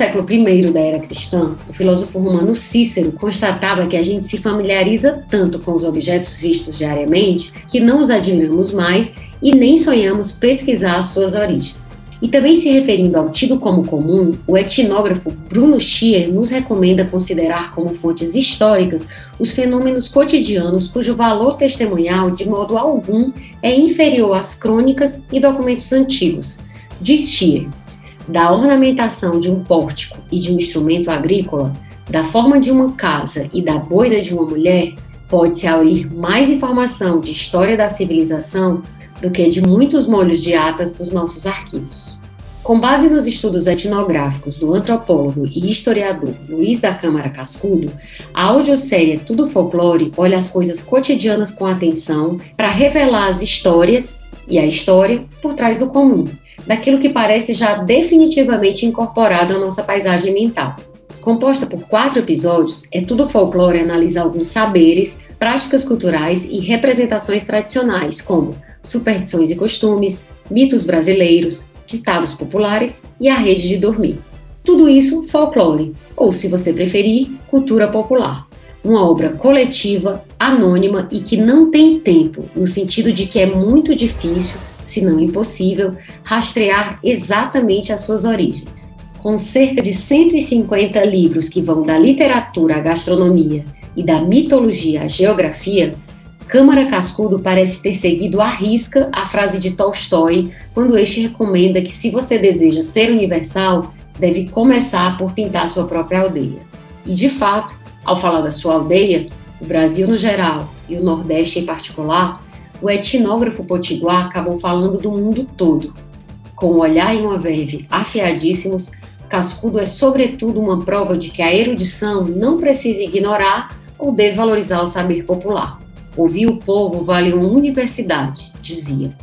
século I da era cristã, o filósofo romano Cícero constatava que a gente se familiariza tanto com os objetos vistos diariamente que não os admiramos mais e nem sonhamos pesquisar suas origens. E também se referindo ao tido como comum, o etnógrafo Bruno Schier nos recomenda considerar como fontes históricas os fenômenos cotidianos cujo valor testemunhal, de modo algum, é inferior às crônicas e documentos antigos. Diz Schier, da ornamentação de um pórtico e de um instrumento agrícola, da forma de uma casa e da boina de uma mulher, pode-se aurir mais informação de história da civilização do que de muitos molhos de atas dos nossos arquivos. Com base nos estudos etnográficos do antropólogo e historiador Luiz da Câmara Cascudo, a audiosérie Tudo Folclore olha as coisas cotidianas com atenção para revelar as histórias e a história por trás do comum, daquilo que parece já definitivamente incorporado à nossa paisagem mental. Composta por quatro episódios, é tudo folclore analisa alguns saberes, práticas culturais e representações tradicionais, como superstições e costumes, mitos brasileiros, ditados populares e a rede de dormir. Tudo isso folclore, ou se você preferir, cultura popular. Uma obra coletiva, anônima e que não tem tempo, no sentido de que é muito difícil, se não impossível, rastrear exatamente as suas origens. Com cerca de 150 livros que vão da literatura à gastronomia e da mitologia à geografia, Câmara Cascudo parece ter seguido à risca a frase de Tolstói quando este recomenda que, se você deseja ser universal, deve começar por pintar sua própria aldeia. E, de fato, ao falar da sua aldeia, o Brasil no geral e o Nordeste em particular, o etnógrafo potiguar acabou falando do mundo todo. Com um olhar e uma verve afiadíssimos, Cascudo é sobretudo uma prova de que a erudição não precisa ignorar ou desvalorizar o saber popular. Ouvir o povo vale uma universidade, dizia.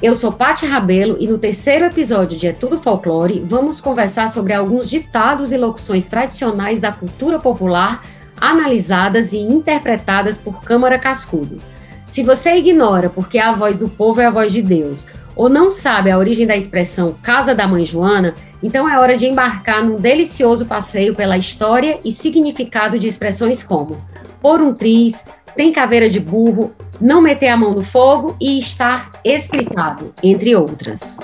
Eu sou Paty Rabelo e no terceiro episódio de É Tudo Folclore vamos conversar sobre alguns ditados e locuções tradicionais da cultura popular analisadas e interpretadas por Câmara Cascudo. Se você ignora porque a voz do povo é a voz de Deus, ou não sabe a origem da expressão Casa da Mãe Joana, então é hora de embarcar num delicioso passeio pela história e significado de expressões como por um triz, tem caveira de burro, não meter a mão no fogo e estar explicado, entre outras.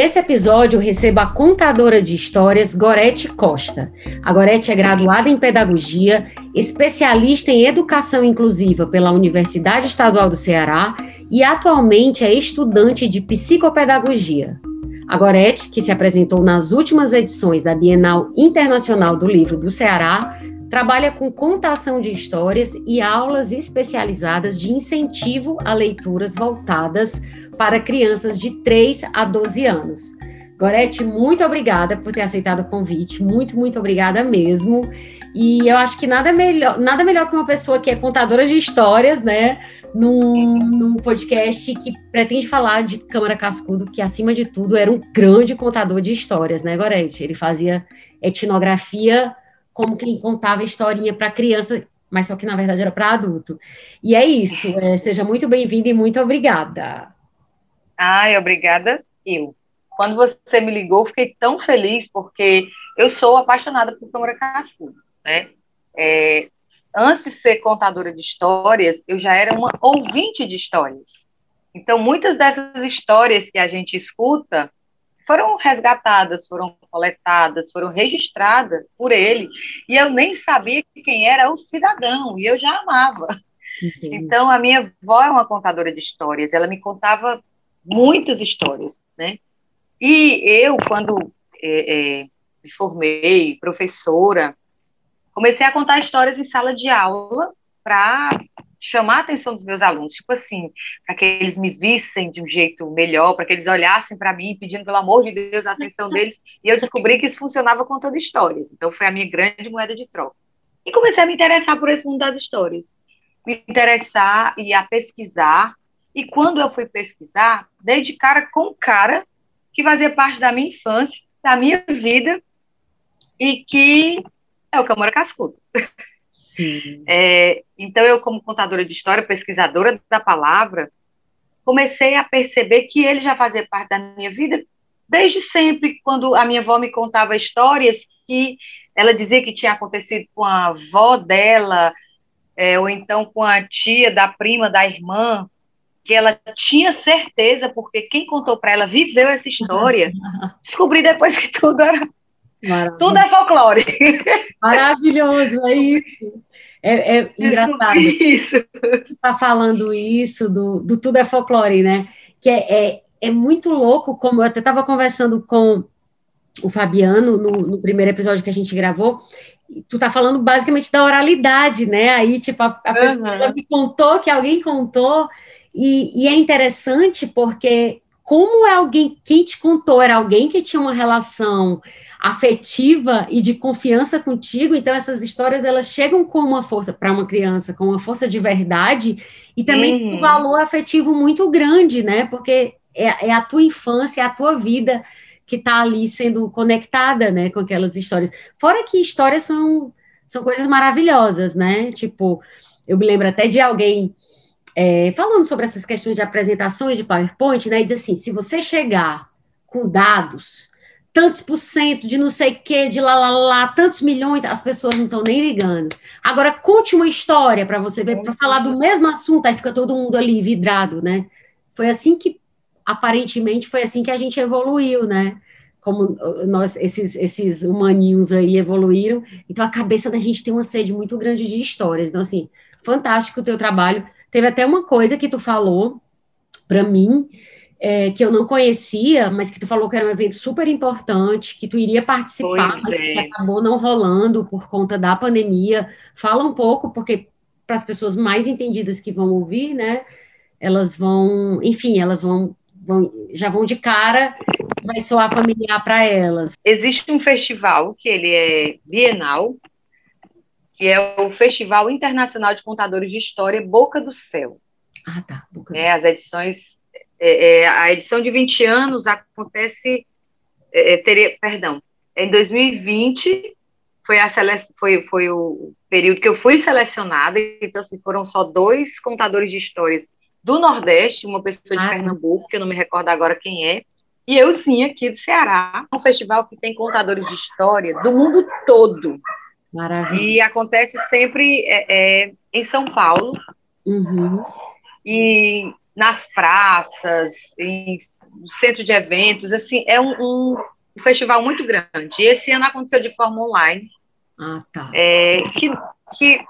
Nesse episódio eu recebo a contadora de histórias Gorete Costa. A Gorete é graduada em pedagogia, especialista em educação inclusiva pela Universidade Estadual do Ceará e atualmente é estudante de psicopedagogia. A Gorete, que se apresentou nas últimas edições da Bienal Internacional do Livro do Ceará, trabalha com contação de histórias e aulas especializadas de incentivo a leituras voltadas para crianças de 3 a 12 anos. Gorete, muito obrigada por ter aceitado o convite, muito, muito obrigada mesmo. E eu acho que nada melhor, nada melhor que uma pessoa que é contadora de histórias, né? Num, num, podcast que pretende falar de Câmara Cascudo, que acima de tudo era um grande contador de histórias, né, Gorete? Ele fazia etnografia como quem contava historinha para criança, mas só que na verdade era para adulto. E é isso. É, seja muito bem-vindo e muito obrigada. Ai, obrigada, eu. Quando você me ligou, fiquei tão feliz, porque eu sou apaixonada por Câmara Cascudo, né? É, antes de ser contadora de histórias, eu já era uma ouvinte de histórias. Então, muitas dessas histórias que a gente escuta foram resgatadas, foram coletadas, foram registradas por ele, e eu nem sabia quem era o cidadão, e eu já amava. Então, a minha avó é uma contadora de histórias, ela me contava muitas histórias, né? E eu, quando é, é, me formei, professora, comecei a contar histórias em sala de aula para chamar a atenção dos meus alunos, tipo assim, para que eles me vissem de um jeito melhor, para que eles olhassem para mim pedindo pelo amor de Deus a atenção deles, e eu descobri que isso funcionava contando histórias. Então foi a minha grande moeda de troca. E comecei a me interessar por esse mundo das histórias, me interessar e a pesquisar e quando eu fui pesquisar, dei de cara com um cara que fazia parte da minha infância, da minha vida e que é o Câmara Cascudo. É, então, eu, como contadora de história, pesquisadora da palavra, comecei a perceber que ele já fazia parte da minha vida desde sempre, quando a minha avó me contava histórias que ela dizia que tinha acontecido com a avó dela, é, ou então com a tia da prima da irmã, que ela tinha certeza, porque quem contou para ela viveu essa história. Descobri depois que tudo era. Tudo é folclore. Maravilhoso, é isso. É, é engraçado. Isso. Tá falando isso do, do tudo é folclore, né? Que é, é, é muito louco, como eu até estava conversando com o Fabiano no, no, primeiro episódio que a gente gravou, tu tá falando basicamente da oralidade, né? Aí, tipo, a, a pessoa uhum. me contou que alguém contou, e, e, é interessante porque como é alguém, quem te contou era alguém que tinha uma relação afetiva e de confiança contigo, então essas histórias elas chegam com uma força para uma criança, com uma força de verdade e também uhum. um valor afetivo muito grande, né? Porque é, é a tua infância, é a tua vida que está ali sendo conectada, né, com aquelas histórias. Fora que histórias são, são coisas maravilhosas, né? Tipo, eu me lembro até de alguém é, falando sobre essas questões de apresentações de PowerPoint, né? E diz assim: se você chegar com dados, tantos por cento de não sei o que, de lá, lá, lá, tantos milhões, as pessoas não estão nem ligando. Agora, conte uma história para você ver, para falar do mesmo assunto, aí fica todo mundo ali vidrado, né? Foi assim que aparentemente foi assim que a gente evoluiu, né? Como nós, esses, esses humaninhos aí evoluíram. Então, a cabeça da gente tem uma sede muito grande de histórias. Então, assim, fantástico o teu trabalho. Teve até uma coisa que tu falou para mim, é, que eu não conhecia, mas que tu falou que era um evento super importante, que tu iria participar, mas que acabou não rolando por conta da pandemia. Fala um pouco, porque para as pessoas mais entendidas que vão ouvir, né? Elas vão, enfim, elas vão vão, já vão de cara, vai soar familiar para elas. Existe um festival que ele é bienal, que é o Festival Internacional de Contadores de História Boca do Céu. Ah, tá. Boca é, as edições, é, é, a edição de 20 anos acontece, é, é teria, perdão, em 2020 foi, a sele, foi, foi o período que eu fui selecionada, então assim, foram só dois contadores de histórias do Nordeste, uma pessoa de ah, Pernambuco, que eu não me recordo agora quem é, e eu sim aqui do Ceará, um festival que tem contadores de história do mundo todo. Maravilha. E acontece sempre é, é, em São Paulo. Uhum. E nas praças, em centro de eventos, assim, é um, um, festival muito grande. E esse ano aconteceu de forma online. Ah, tá. É, que que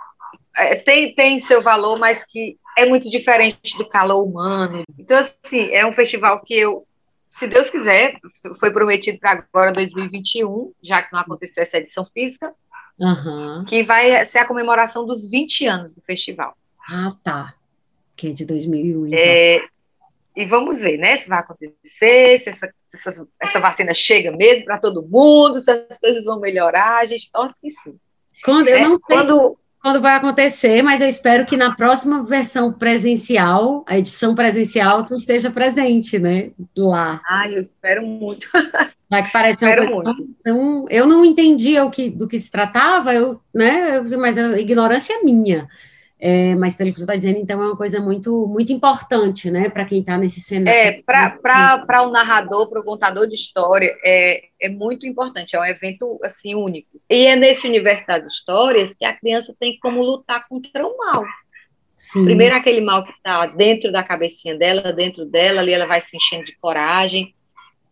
é, tem, tem seu valor, mas que é muito diferente do calor humano. Então, assim, é um festival que eu, se Deus quiser, foi prometido para agora 2021, já que não aconteceu essa edição física, uhum. que vai ser a comemoração dos 20 anos do festival. Ah, tá. Que é de 2001, então. É, e vamos ver, né, se vai acontecer, se essa, se essa, essa vacina chega mesmo para todo mundo, se as coisas vão melhorar, a gente torce que sim. Quando, eu é, não tenho... Quando, quando vai acontecer, mas eu espero que na próxima versão presencial, a edição presencial, tu esteja presente, né? Lá. Ah, eu espero muito. Vai que parece uma coisa, muito. Então, eu não entendia o que, do que se tratava, eu, né? Mas a ignorância é minha. É, mas pelo que você está dizendo, então é uma coisa muito, muito importante, né, para quem está nesse cenário. É, para o narrador, para o contador de história, é, é muito importante, é um evento, assim, único. E é nesse universo das histórias que a criança tem como lutar contra o mal. Sim. Primeiro aquele mal que está dentro da cabecinha dela, dentro dela, ali ela vai se enchendo de coragem.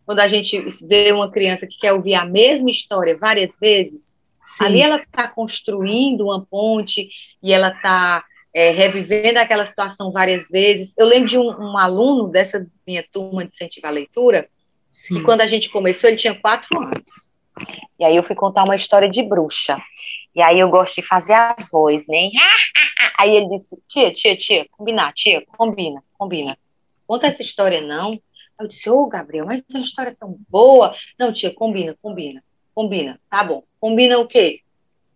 Quando a gente vê uma criança que quer ouvir a mesma história várias vezes, Sim. Ali ela está construindo uma ponte e ela está é, revivendo aquela situação várias vezes. Eu lembro de um, um aluno dessa minha turma de incentivar a leitura, Sim. que quando a gente começou, ele tinha quatro anos. E aí eu fui contar uma história de bruxa. E aí eu gosto de fazer a voz, né? Aí ele disse, tia, tia, tia, combinar, tia, combina, combina. Conta essa história, não. Eu disse, ô, oh, Gabriel, mas essa história é tão boa. Não, tia, combina, combina. Combina, tá bom. Combina o quê?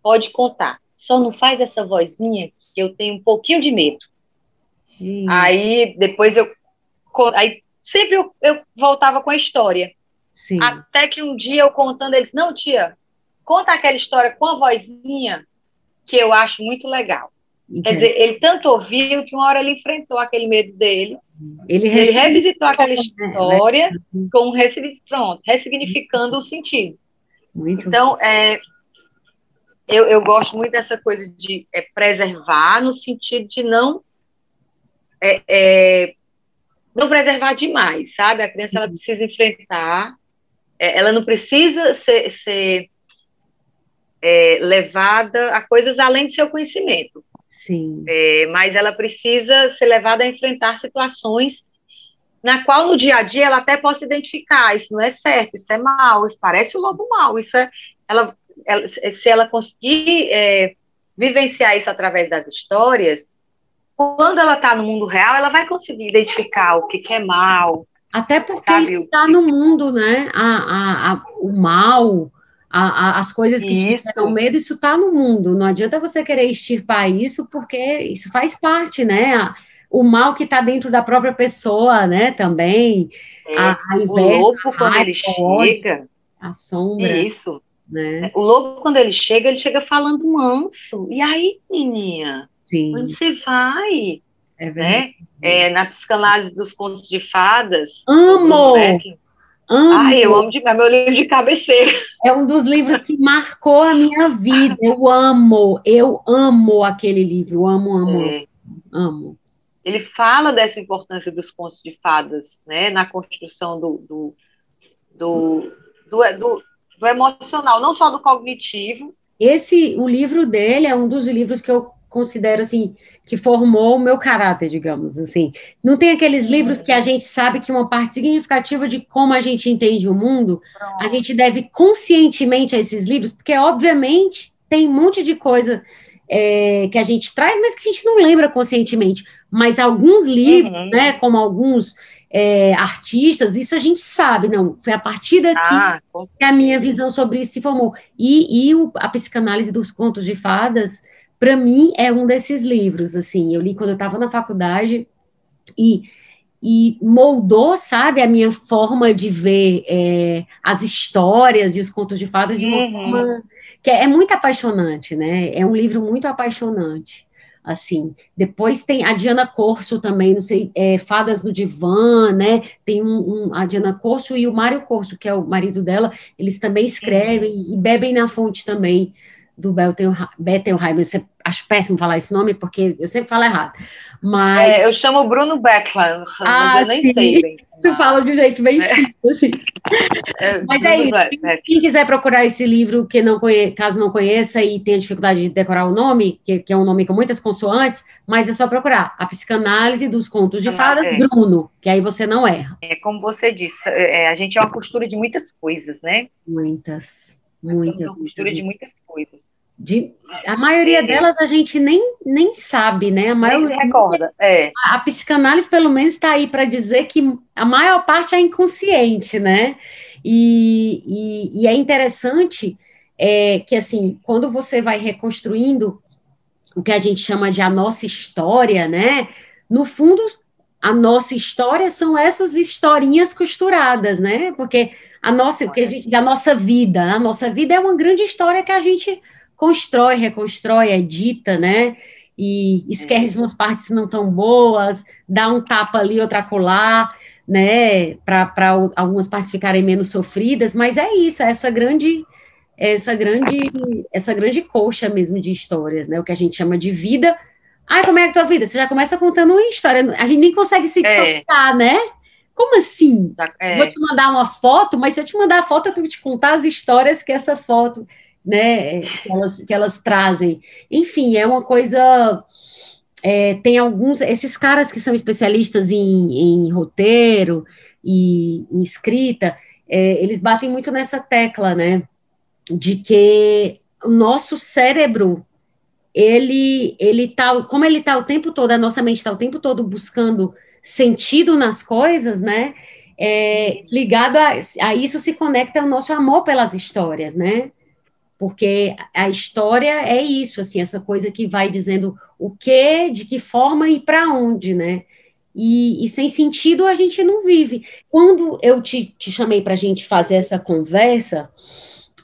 Pode contar. Só não faz essa vozinha que eu tenho um pouquinho de medo. Hum. Aí depois eu. Aí sempre eu, eu voltava com a história. Sim. Até que um dia eu contando, eles, não, tia, conta aquela história com a vozinha que eu acho muito legal. Quer dizer, ele tanto ouviu que uma hora ele enfrentou aquele medo dele. Ele, ele revisitou aquela né? história né? com pronto, ressignificando o sentido. Muito então, é, eu, eu gosto muito dessa coisa de é, preservar no sentido de não é, é, não preservar demais, sabe? A criança ela precisa enfrentar, é, ela não precisa ser, ser é, levada a coisas além do seu conhecimento. Sim. É, mas ela precisa ser levada a enfrentar situações na qual no dia a dia ela até possa identificar, isso não é certo, isso é mal, isso parece o lobo mal, isso é, ela, ela se ela conseguir é, vivenciar isso através das histórias, quando ela está no mundo real, ela vai conseguir identificar o que, que é mal. Até porque está no mundo, né? A, a, a, o mal, a, as coisas que isso. te dão medo, isso está no mundo. Não adianta você querer extirpar isso, porque isso faz parte, né? O mal que está dentro da própria pessoa, né? Também. É, a, a inveja, o lobo, quando ele chega. A sombra. Isso. Né? O lobo, quando ele chega, ele chega falando manso. E aí, menina? Sim. Onde você vai? É né? É, na psicanálise dos contos de fadas. Amo! Amo. Ai, eu amo demais, meu livro de cabeceira. É um dos livros que marcou a minha vida. Eu amo, eu amo aquele livro, amo, amo, é. amo. Ele fala dessa importância dos contos de fadas, né, na construção do, do, do, do, do, do emocional, não só do cognitivo. Esse, o livro dele é um dos livros que eu considero assim que formou o meu caráter, digamos assim. Não tem aqueles livros que a gente sabe que uma parte significativa de como a gente entende o mundo, a gente deve conscientemente a esses livros, porque obviamente tem um monte de coisa é, que a gente traz, mas que a gente não lembra conscientemente. Mas alguns livros, uhum. né, como alguns é, artistas, isso a gente sabe, não, foi a partir daqui ah, que a minha visão sobre isso se formou. E, e o, a psicanálise dos contos de fadas, para mim é um desses livros, assim, eu li quando eu estava na faculdade e, e moldou, sabe, a minha forma de ver é, as histórias e os contos de fadas de uma uhum. forma que é, é muito apaixonante, né? É um livro muito apaixonante assim. Depois tem a Diana Corso também, não sei, é, Fadas no Divã, né? Tem um, um, a Diana Corso e o Mário Corso, que é o marido dela, eles também escrevem e bebem na fonte também do Bettelheim, eu acho péssimo falar esse nome, porque eu sempre falo errado, mas... É, eu chamo Bruno Beckland, ah, mas eu nem sim. sei bem. Tu fala de um jeito bem é. simples, assim. É, mas é isso, quem, quem, quiser procurar esse livro, que não conhe, caso não conheça e tenha dificuldade de decorar o nome, que, que, é um nome com muitas consoantes, mas é só procurar A Psicanálise dos Contos de ah, Fadas, é. Bruno, que aí você não erra. É como você disse, é, a gente é uma costura de muitas coisas, né? Muitas. Muita, uma mistura de muitas coisas. De, a maioria delas a gente nem, nem sabe, né? A maioria, nem se recorda, é. A, a psicanálise, pelo menos, está aí para dizer que a maior parte é inconsciente, né? E, e, e é interessante é, que, assim, quando você vai reconstruindo o que a gente chama de a nossa história, né? No fundo, a nossa história são essas historinhas costuradas, né? Porque a nossa, que a gente, a nossa vida. A nossa vida é uma grande história que a gente constrói, reconstrói, edita, né? E esquece umas partes não tão boas, dá um tapa ali, outra colar, né? Para algumas partes ficarem menos sofridas, mas é isso, é essa grande essa grande essa grande coxa mesmo de histórias, né? O que a gente chama de vida. Ah, como é a tua vida? Você já começa contando uma história, a gente nem consegue se dissociar, é. né? Como assim? É. Vou te mandar uma foto, mas se eu te mandar a foto, eu tenho que te contar as histórias que essa foto, né, que elas, que elas trazem. Enfim, é uma coisa. É, tem alguns, esses caras que são especialistas em, em roteiro e em escrita, é, eles batem muito nessa tecla, né, de que o nosso cérebro, ele, ele tá, como ele tá o tempo todo, a nossa mente está o tempo todo buscando sentido nas coisas, né? É, ligado a, a, isso se conecta o nosso amor pelas histórias, né? Porque a história é isso, assim, essa coisa que vai dizendo o que, de que forma e para onde, né? E, e, sem sentido a gente não vive. Quando eu te, te chamei para a gente fazer essa conversa,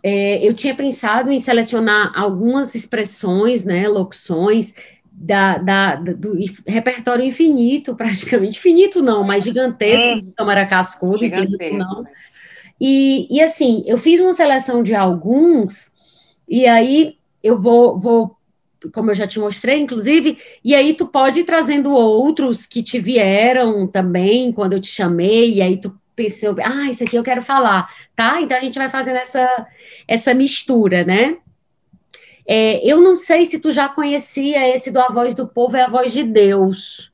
é, eu tinha pensado em selecionar algumas expressões, né, locuções da, da, do repertório infinito, praticamente infinito não, mas gigantesco hum, do Câmara Cascudo, infinito não. E, e assim, eu fiz uma seleção de alguns, e aí eu vou, vou como eu já te mostrei, inclusive, e aí tu pode ir trazendo outros que te vieram também quando eu te chamei, e aí tu pensou, ah, isso aqui eu quero falar, tá? Então a gente vai fazendo essa, essa mistura, né? É, eu não sei se tu já conhecia esse do A Voz do Povo é a Voz de Deus.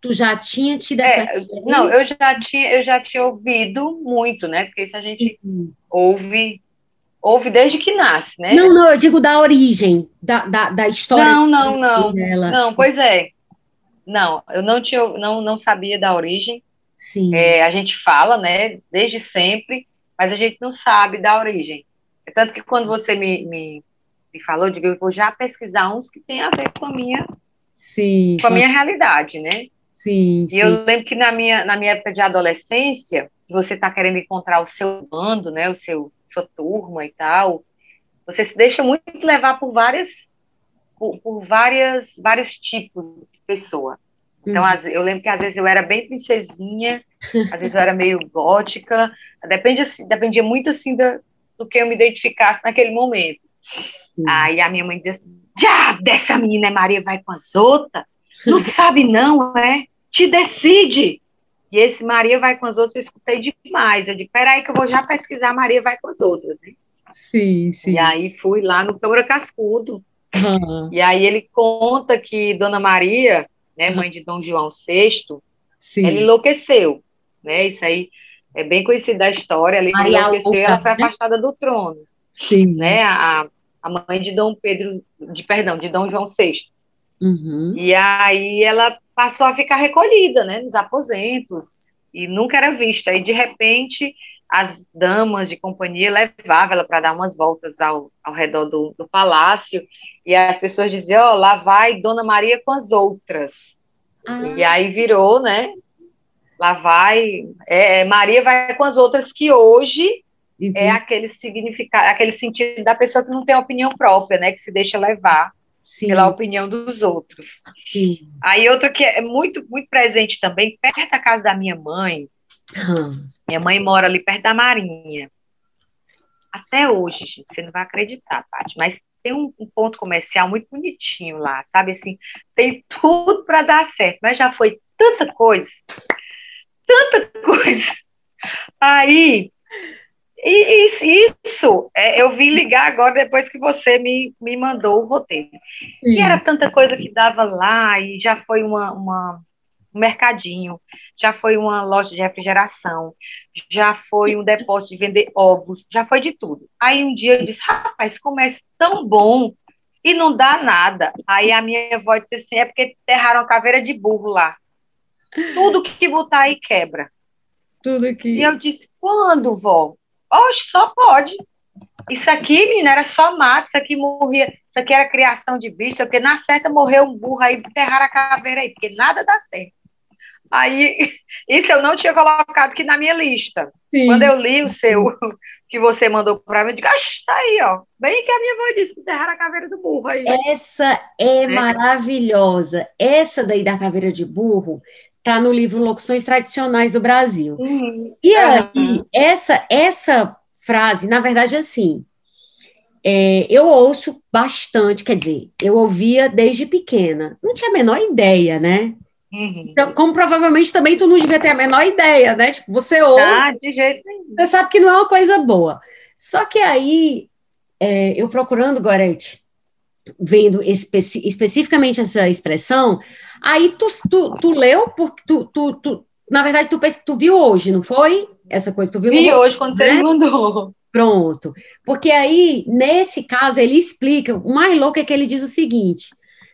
Tu já tinha tido essa. É, não, eu já tinha, eu já tinha ouvido muito, né? Porque isso a gente uhum. ouve ouve desde que nasce, né? Não, não, eu digo da origem, da, da, da história. Não, não, não. Dela. Não, pois é. Não, eu não tinha, não, não sabia da origem. Sim. É, a gente fala, né, desde sempre, mas a gente não sabe da origem. É tanto que quando você me, me, me falou, eu digo, eu vou já pesquisar uns que tem a ver com a minha, sim, com a minha realidade, né? Sim, e sim. eu lembro que na minha, na minha época de adolescência, você está querendo encontrar o seu bando, né, o seu sua turma e tal, você se deixa muito levar por várias por, por várias vários tipos de pessoa. Então, uhum. eu lembro que às vezes eu era bem princesinha, às vezes eu era meio gótica, depende, assim, dependia muito assim do, do que eu me identificasse naquele momento. Uhum. Aí a minha mãe dizia assim: já dessa menina Maria vai com as outras? Não sabe, não, é? Te decide. E esse Maria vai com as outras, eu escutei demais. Eu digo, peraí que eu vou já pesquisar Maria vai com as outras, né? Sim, sim. E aí fui lá no Câmara Cascudo. Uhum. E aí ele conta que Dona Maria, né, mãe de Dom João VI, sim. ela enlouqueceu, né? Isso aí é bem conhecido da história. Ela Maria enlouqueceu e ela foi né? afastada do trono. Sim. Né? A, a mãe de Dom Pedro, de perdão, de Dom João VI. Uhum. E aí ela passou a ficar recolhida, né, nos aposentos, e nunca era vista. E de repente as damas de companhia levavam ela para dar umas voltas ao, ao redor do, do palácio, e as pessoas diziam, ó, oh, lá vai Dona Maria com as outras. Ah. E aí virou, né, lá vai, é, é Maria vai com as outras, que hoje uhum. é aquele significado, aquele sentido da pessoa que não tem opinião própria, né, que se deixa levar Sim. pela opinião dos outros. Sim. Aí outra que é muito, muito presente também, perto da casa da minha mãe. Hum. Minha mãe mora ali perto da Marinha. Até hoje, gente, você não vai acreditar, Paty, mas tem um, um, ponto comercial muito bonitinho lá, sabe assim? Tem tudo para dar certo, mas já foi tanta coisa, tanta coisa. Aí e isso, é, eu vim ligar agora depois que você me, me mandou o roteiro. Sim. E era tanta coisa que dava lá, e já foi uma, uma, um mercadinho, já foi uma loja de refrigeração, já foi um depósito de vender ovos, já foi de tudo. Aí um dia eu disse, rapaz, comércio tão bom e não dá nada. Aí a minha avó disse assim, é porque enterraram a caveira de burro lá. Tudo que botar aí quebra. Tudo que... E eu disse, quando, vó? Oxe, só pode. Isso aqui, menina, era só mato, isso aqui morria, isso aqui era criação de bicho, porque na certa morreu um burro aí, enterraram a caveira aí, porque nada dá certo. Aí, isso eu não tinha colocado aqui na minha lista. Sim. Quando eu li o seu, que você mandou para mim, eu digo, tá aí, ó. Bem que a minha avó disse que enterraram a caveira do burro aí. Essa é, é maravilhosa. Essa daí da caveira de burro está no livro Locuções Tradicionais do Brasil. Uhum. E aí, essa, essa frase, na verdade, é assim, é, eu ouço bastante, quer dizer, eu ouvia desde pequena, não tinha a menor ideia, né? Uhum. Então, como provavelmente também tu não devia ter a menor ideia, né? Tipo, você ouve, ah, de jeito nenhum. você sabe que não é uma coisa boa. Só que aí, é, eu procurando, Gorete, vendo especi especificamente essa expressão, aí tu, tu, tu leu, porque tu, tu, tu, na verdade, tu, tu viu hoje, não foi? Essa coisa, tu viu? Vi hoje, quando né? você mandou. Pronto. Porque aí, nesse caso, ele explica, o mais louco é que ele diz o seguinte,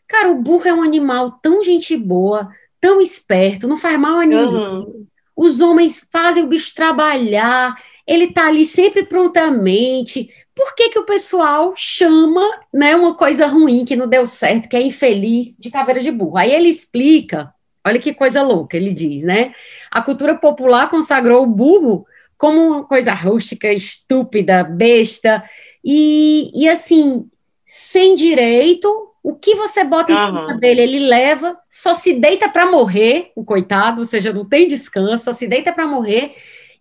cara, o burro é um animal tão gente boa, tão esperto, não faz mal a ninguém. Uhum. Os homens fazem o bicho trabalhar, ele tá ali sempre prontamente, por que, que o pessoal chama né, uma coisa ruim que não deu certo, que é infeliz, de caveira de burro? Aí ele explica Olha que coisa louca, ele diz, né? A cultura popular consagrou o burro como uma coisa rústica, estúpida, besta, e, e assim, sem direito, o que você bota em cima dele, ele leva, só se deita para morrer, o coitado, ou seja, não tem descanso, só se deita para morrer.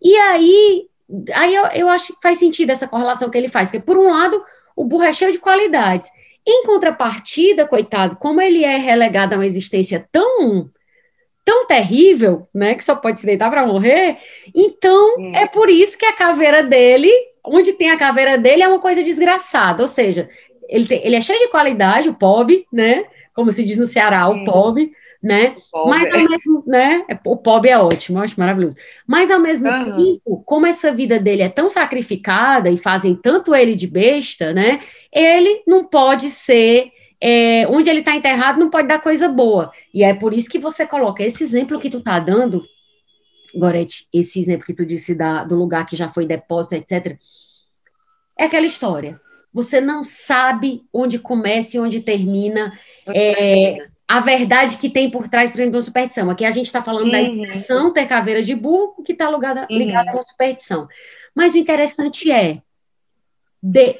E aí, aí eu, eu acho que faz sentido essa correlação que ele faz, porque por um lado, o burro é cheio de qualidades. Em contrapartida, coitado, como ele é relegado a uma existência tão tão terrível, né, que só pode se deitar para morrer, então hum. é por isso que a caveira dele, onde tem a caveira dele, é uma coisa desgraçada, ou seja, ele, tem, ele é cheio de qualidade, o pobre, né, como se diz no Ceará, o pobre, né? Mas ao mesmo, né? É, o pobre é ótimo, eu acho maravilhoso. Mas ao mesmo uhum. tempo, como essa vida dele é tão sacrificada e fazem tanto ele de besta, né? Ele não pode ser é, onde ele está enterrado não pode dar coisa boa. E é por isso que você coloca esse exemplo que tu está dando, Gorete, esse exemplo que tu disse da, do lugar que já foi depósito, etc. É aquela história. Você não sabe onde começa e onde termina. É, a verdade que tem por trás, por exemplo, da superstição. Aqui a gente está falando uhum. da expressão ter caveira de burro, que está ligada, ligada uhum. a uma superstição. Mas o interessante é, de,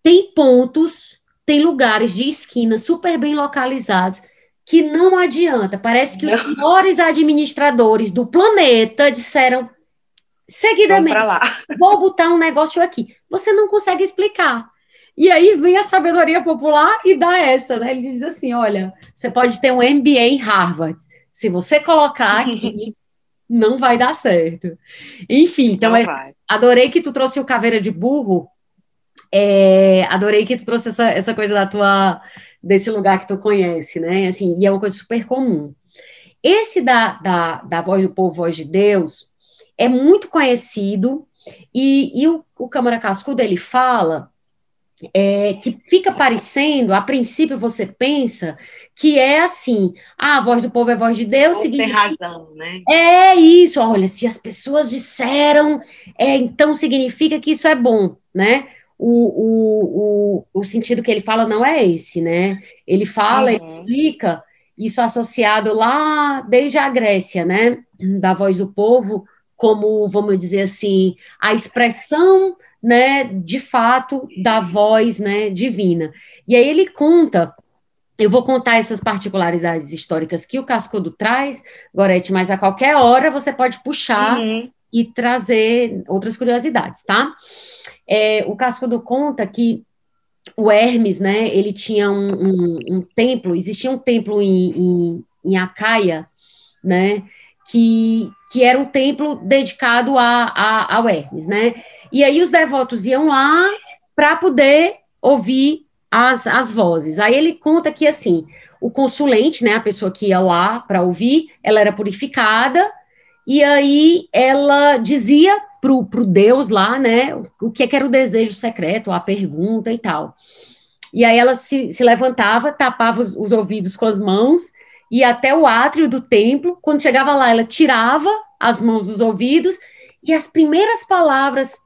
tem pontos tem lugares de esquina super bem localizados que não adianta. Parece que os piores administradores do planeta disseram seguidamente: vou botar um negócio aqui. Você não consegue explicar. E aí vem a sabedoria popular e dá essa, né? Ele diz assim: olha, você pode ter um MBA em Harvard. Se você colocar aqui, não vai dar certo. Enfim, então, adorei que tu trouxe o caveira de burro, é, adorei que tu trouxe essa, essa coisa da tua desse lugar que tu conhece, né? Assim, e é uma coisa super comum. Esse da, da, da voz do povo, voz de Deus, é muito conhecido, e, e o, o Câmara Cascudo, ele fala é, que fica parecendo, a princípio você pensa que é assim, ah, a voz do povo é voz de Deus, significa... Tem razão, né? É isso, olha, se as pessoas disseram, é, então significa que isso é bom, né? o, o, o, o sentido que ele fala não é esse, né? Ele fala, uhum. ele explica isso associado lá desde a Grécia, né? Da voz do povo, como, vamos dizer assim, a expressão, né, de fato, da voz, né, divina. E aí ele conta eu vou contar essas particularidades históricas que o Cascudo traz, Gorete, mas a qualquer hora você pode puxar uhum. e trazer outras curiosidades, tá? É, o Cascudo conta que o Hermes, né, ele tinha um, um, um templo, existia um templo em, em, em, Acaia, né, que, que era um templo dedicado a, a, ao Hermes, né, e aí os devotos iam lá para poder ouvir as, as vozes. Aí ele conta que, assim, o consulente, né, a pessoa que ia lá para ouvir, ela era purificada, e aí ela dizia pro, pro Deus lá, né, o que, é que era o desejo secreto, a pergunta e tal. E aí ela se, se levantava, tapava os, os ouvidos com as mãos, e até o átrio do templo. Quando chegava lá, ela tirava as mãos dos ouvidos, e as primeiras palavras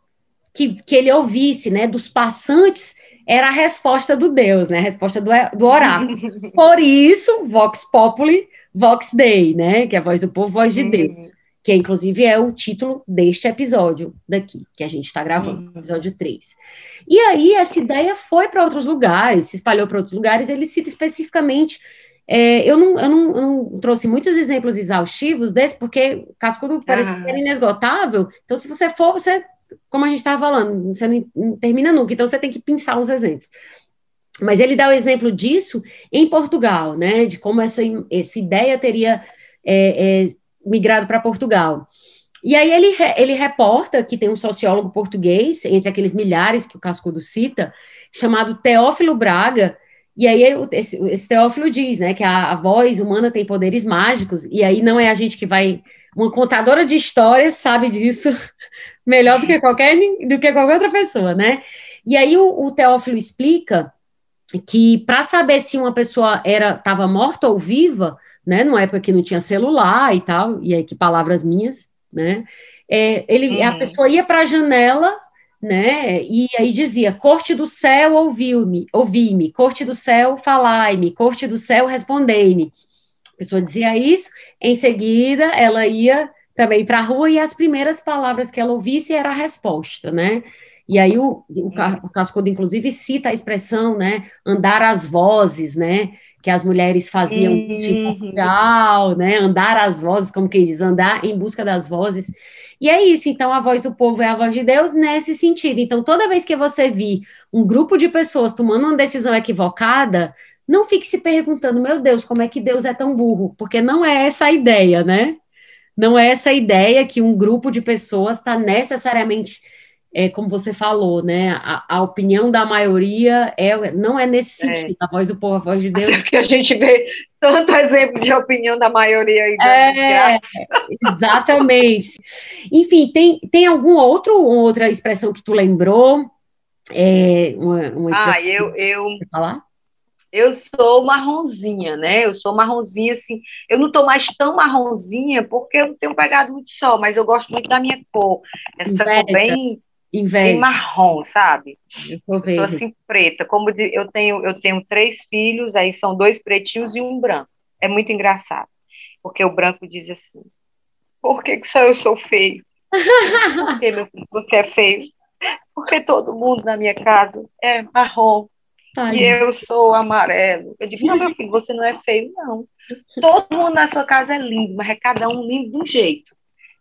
que, que ele ouvisse, né, dos passantes, era a resposta do Deus, né, a resposta do, do oráculo. Por isso, Vox Populi, Vox Dei, né, que é a voz do povo, voz de Deus que inclusive é o título deste episódio daqui, que a gente está gravando, uhum. episódio 3. E aí essa ideia foi para outros lugares, se espalhou para outros lugares, ele cita especificamente. É, eu, não, eu, não, eu, não, trouxe muitos exemplos exaustivos desse, porque Cascudo parece uhum. inesgotável, então se você for, você, como a gente estava falando, você não, não termina nunca, então você tem que pensar os exemplos. Mas ele dá o exemplo disso em Portugal, né, de como essa, essa ideia teria é, é, migrado para Portugal. E aí ele, ele reporta que tem um sociólogo português, entre aqueles milhares que o Cascudo cita, chamado Teófilo Braga, e aí esse, esse Teófilo diz, né, que a, a, voz humana tem poderes mágicos, e aí não é a gente que vai... Uma contadora de histórias sabe disso melhor do que qualquer, do que qualquer outra pessoa, né? E aí o, o Teófilo explica que para saber se uma pessoa era estava morta ou viva, né, numa época que não tinha celular e tal, e aí que palavras minhas, né, é, ele, uhum. a pessoa ia para a janela, né, e aí dizia, corte do céu, ouviu-me, ouvi-me, corte do céu, falai-me, corte do céu, respondei-me. A pessoa dizia isso, em seguida ela ia também para a rua e as primeiras palavras que ela ouvisse era a resposta, né? E aí o, o, o Cascudo, inclusive, cita a expressão, né, andar às vozes, né, que as mulheres faziam em Portugal, né, andar às vozes, como que diz, andar em busca das vozes. E é isso, então a voz do povo é a voz de Deus nesse sentido. Então, toda vez que você vir um grupo de pessoas tomando uma decisão equivocada, não fique se perguntando, meu Deus, como é que Deus é tão burro? Porque não é essa a ideia, né? Não é essa a ideia que um grupo de pessoas está necessariamente é, como você falou, né? A, a, opinião da maioria é, não é nesse é. sentido, é. a voz do povo, a voz de Deus. Até porque a gente vê tanto exemplo de opinião da maioria aí é, Exatamente. Enfim, tem, tem algum outro outra expressão que tu lembrou? É, uma, uma ah, eu, eu falar? Eu sou marronzinha, né? Eu sou marronzinha, assim. Eu não tô mais tão marronzinha porque eu não tenho pegado muito sol, mas eu gosto muito da minha cor. Essa Inveja. cor bem Inveja. marrom, sabe? Eu sou assim preta. Como eu tenho, eu tenho três filhos, aí são dois pretinhos e um branco. É muito engraçado, porque o branco diz assim: Por que, que só eu sou feio? Porque meu filho, você é feio? Porque todo mundo na minha casa é marrom Ai. e eu sou amarelo. Eu digo: Não, meu filho, você não é feio, não. Todo mundo na sua casa é lindo, mas é cada um lindo de um jeito.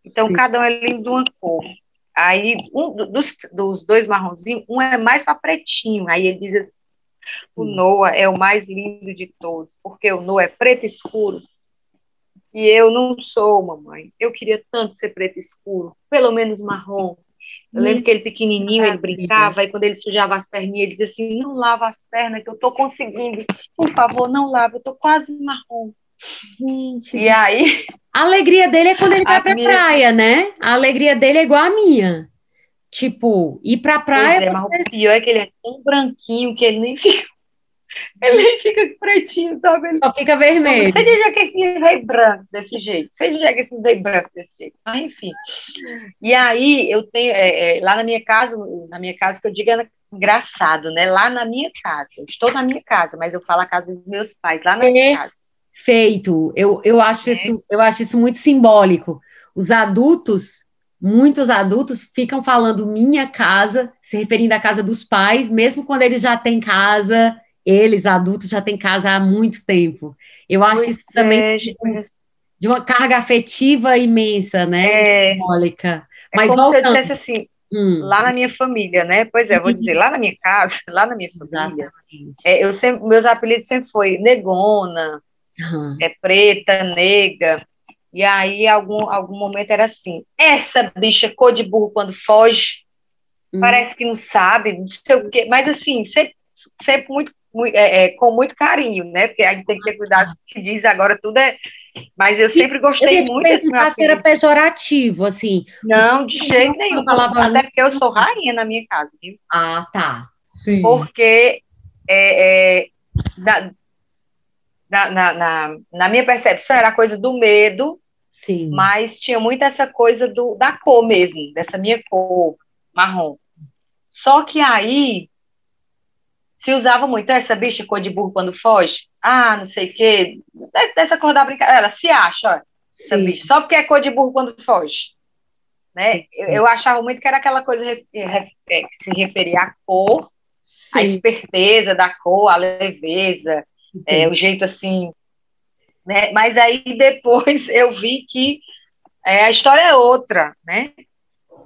Então, Sim. cada um é lindo de uma cor. Aí, um dos, dos dois marronzinhos, um é mais para pretinho. Aí ele diz assim: o Noah é o mais lindo de todos, porque o Noah é preto escuro. E eu não sou, mamãe. Eu queria tanto ser preto escuro, pelo menos marrom. Eu lembro que ele pequenininho, ele brincava, e quando ele sujava as perninhas, ele dizia assim: não lava as pernas, que eu tô conseguindo. Por favor, não lava, eu tô quase marrom. Gente. E aí. A alegria dele é quando ele vai pra minha... praia, né? A alegria dele é igual a minha. Tipo, ir pra praia. Pois é, mas o pior é que ele é tão branquinho que ele nem fica. Ele nem fica pretinho, sabe? Ele só fica vermelho. Você diria que esse veio branco desse jeito. Você diria que esse veio branco desse jeito. Mas, enfim. E aí, eu tenho. É, é, lá na minha casa, na minha casa, que eu digo é engraçado, né? Lá na minha casa. Eu estou na minha casa, mas eu falo a casa dos meus pais, lá na minha casa feito. Eu, eu, acho é. isso, eu acho isso muito simbólico. Os adultos, muitos adultos, ficam falando minha casa, se referindo à casa dos pais, mesmo quando eles já têm casa, eles, adultos, já têm casa há muito tempo. Eu acho pois isso é, também de, de uma carga afetiva imensa, né? É, simbólica. É Mas como voltando, se eu dissesse assim, Hum. Lá na minha família, né? Pois é, vou dizer, lá na minha casa, lá na minha família, é, eu sempre, meus apelidos sempre foi Negona, uhum. é preta, negra. E aí, algum, algum momento era assim: essa bicha cor de burro quando foge, uhum. parece que não sabe, não sei o quê, mas assim, sempre, sempre muito, muito é, é, com muito carinho, né? Porque a gente tem que ter cuidado que diz agora tudo é. Mas eu sempre gostei eu muito desse meu era pejorativo, assim. Não, de jeito nenhum. Falava... Até porque eu sou rainha na minha casa, viu? Ah, tá. Sim. Porque é, é, da, na, na, na, na minha percepção, era a coisa do medo, Sim. mas tinha muito essa coisa do, da cor mesmo, dessa minha cor marrom. Só que aí se usava muito essa bicha cor de burro quando foge. Ah, não sei o quê. Dessa cor da brincadeira. Ela se acha, ó, essa Sim. bicha. Só porque é cor de burro quando foge. Né? Eu, eu achava muito que era aquela coisa é, que se referia à cor, Sim. à esperteza da cor, à leveza, é, o jeito assim. Né? Mas aí depois eu vi que é, a história é outra, né?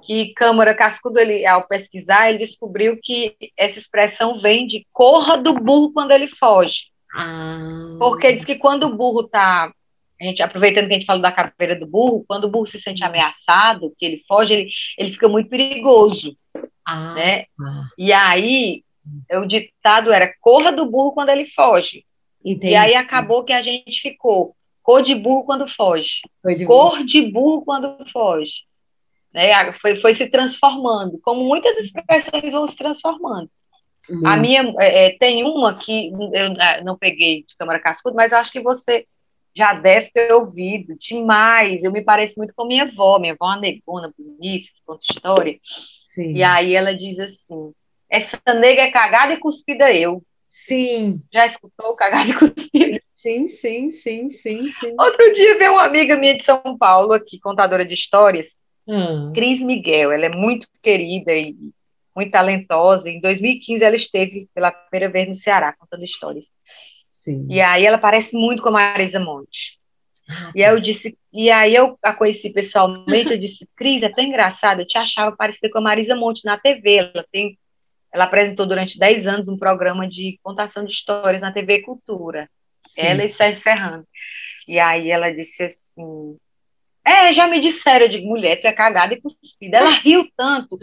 Que Câmara Cascudo, ele, ao pesquisar, ele descobriu que essa expressão vem de corra do burro quando ele foge. Ah. Porque diz que quando o burro está a gente, aproveitando que a gente falou da caveira do burro, quando o burro se sente ameaçado, que ele foge, ele, ele fica muito perigoso. Ah, né? Ah. E aí, o ditado era: corra do burro quando ele foge. Entendi. E aí acabou que a gente ficou cor de burro quando foge, de cor burro. de burro quando foge. Né? Foi, foi se transformando, como muitas expressões vão se transformando. Uhum. A minha é, é, tem uma que eu ah, não peguei de câmara cascudo, mas eu acho que você já deve ter ouvido demais. Eu me pareço muito com minha avó, minha avó é uma negona bonita, que conta história. Sim. E aí ela diz assim: essa nega é cagada e cuspida eu. Sim. Já escutou cagado e cuspido? Sim, sim, sim, sim, sim. Outro dia veio uma amiga minha de São Paulo aqui, contadora de histórias, hum. Cris Miguel. Ela é muito querida e muito talentosa. Em 2015 ela esteve pela primeira vez no Ceará contando histórias. Sim. E aí ela parece muito com a Marisa Monte. Ah, e aí eu disse, e aí eu a conheci pessoalmente, eu disse, Cris, é tão engraçado, eu te achava parecida com a Marisa Monte na TV, ela tem, ela apresentou durante 10 anos um programa de contação de histórias na TV Cultura, Sim. ela e Sérgio Serrano, e aí ela disse assim, é, já me disseram, eu digo, mulher, tu é cagada e cuspida, ela riu tanto,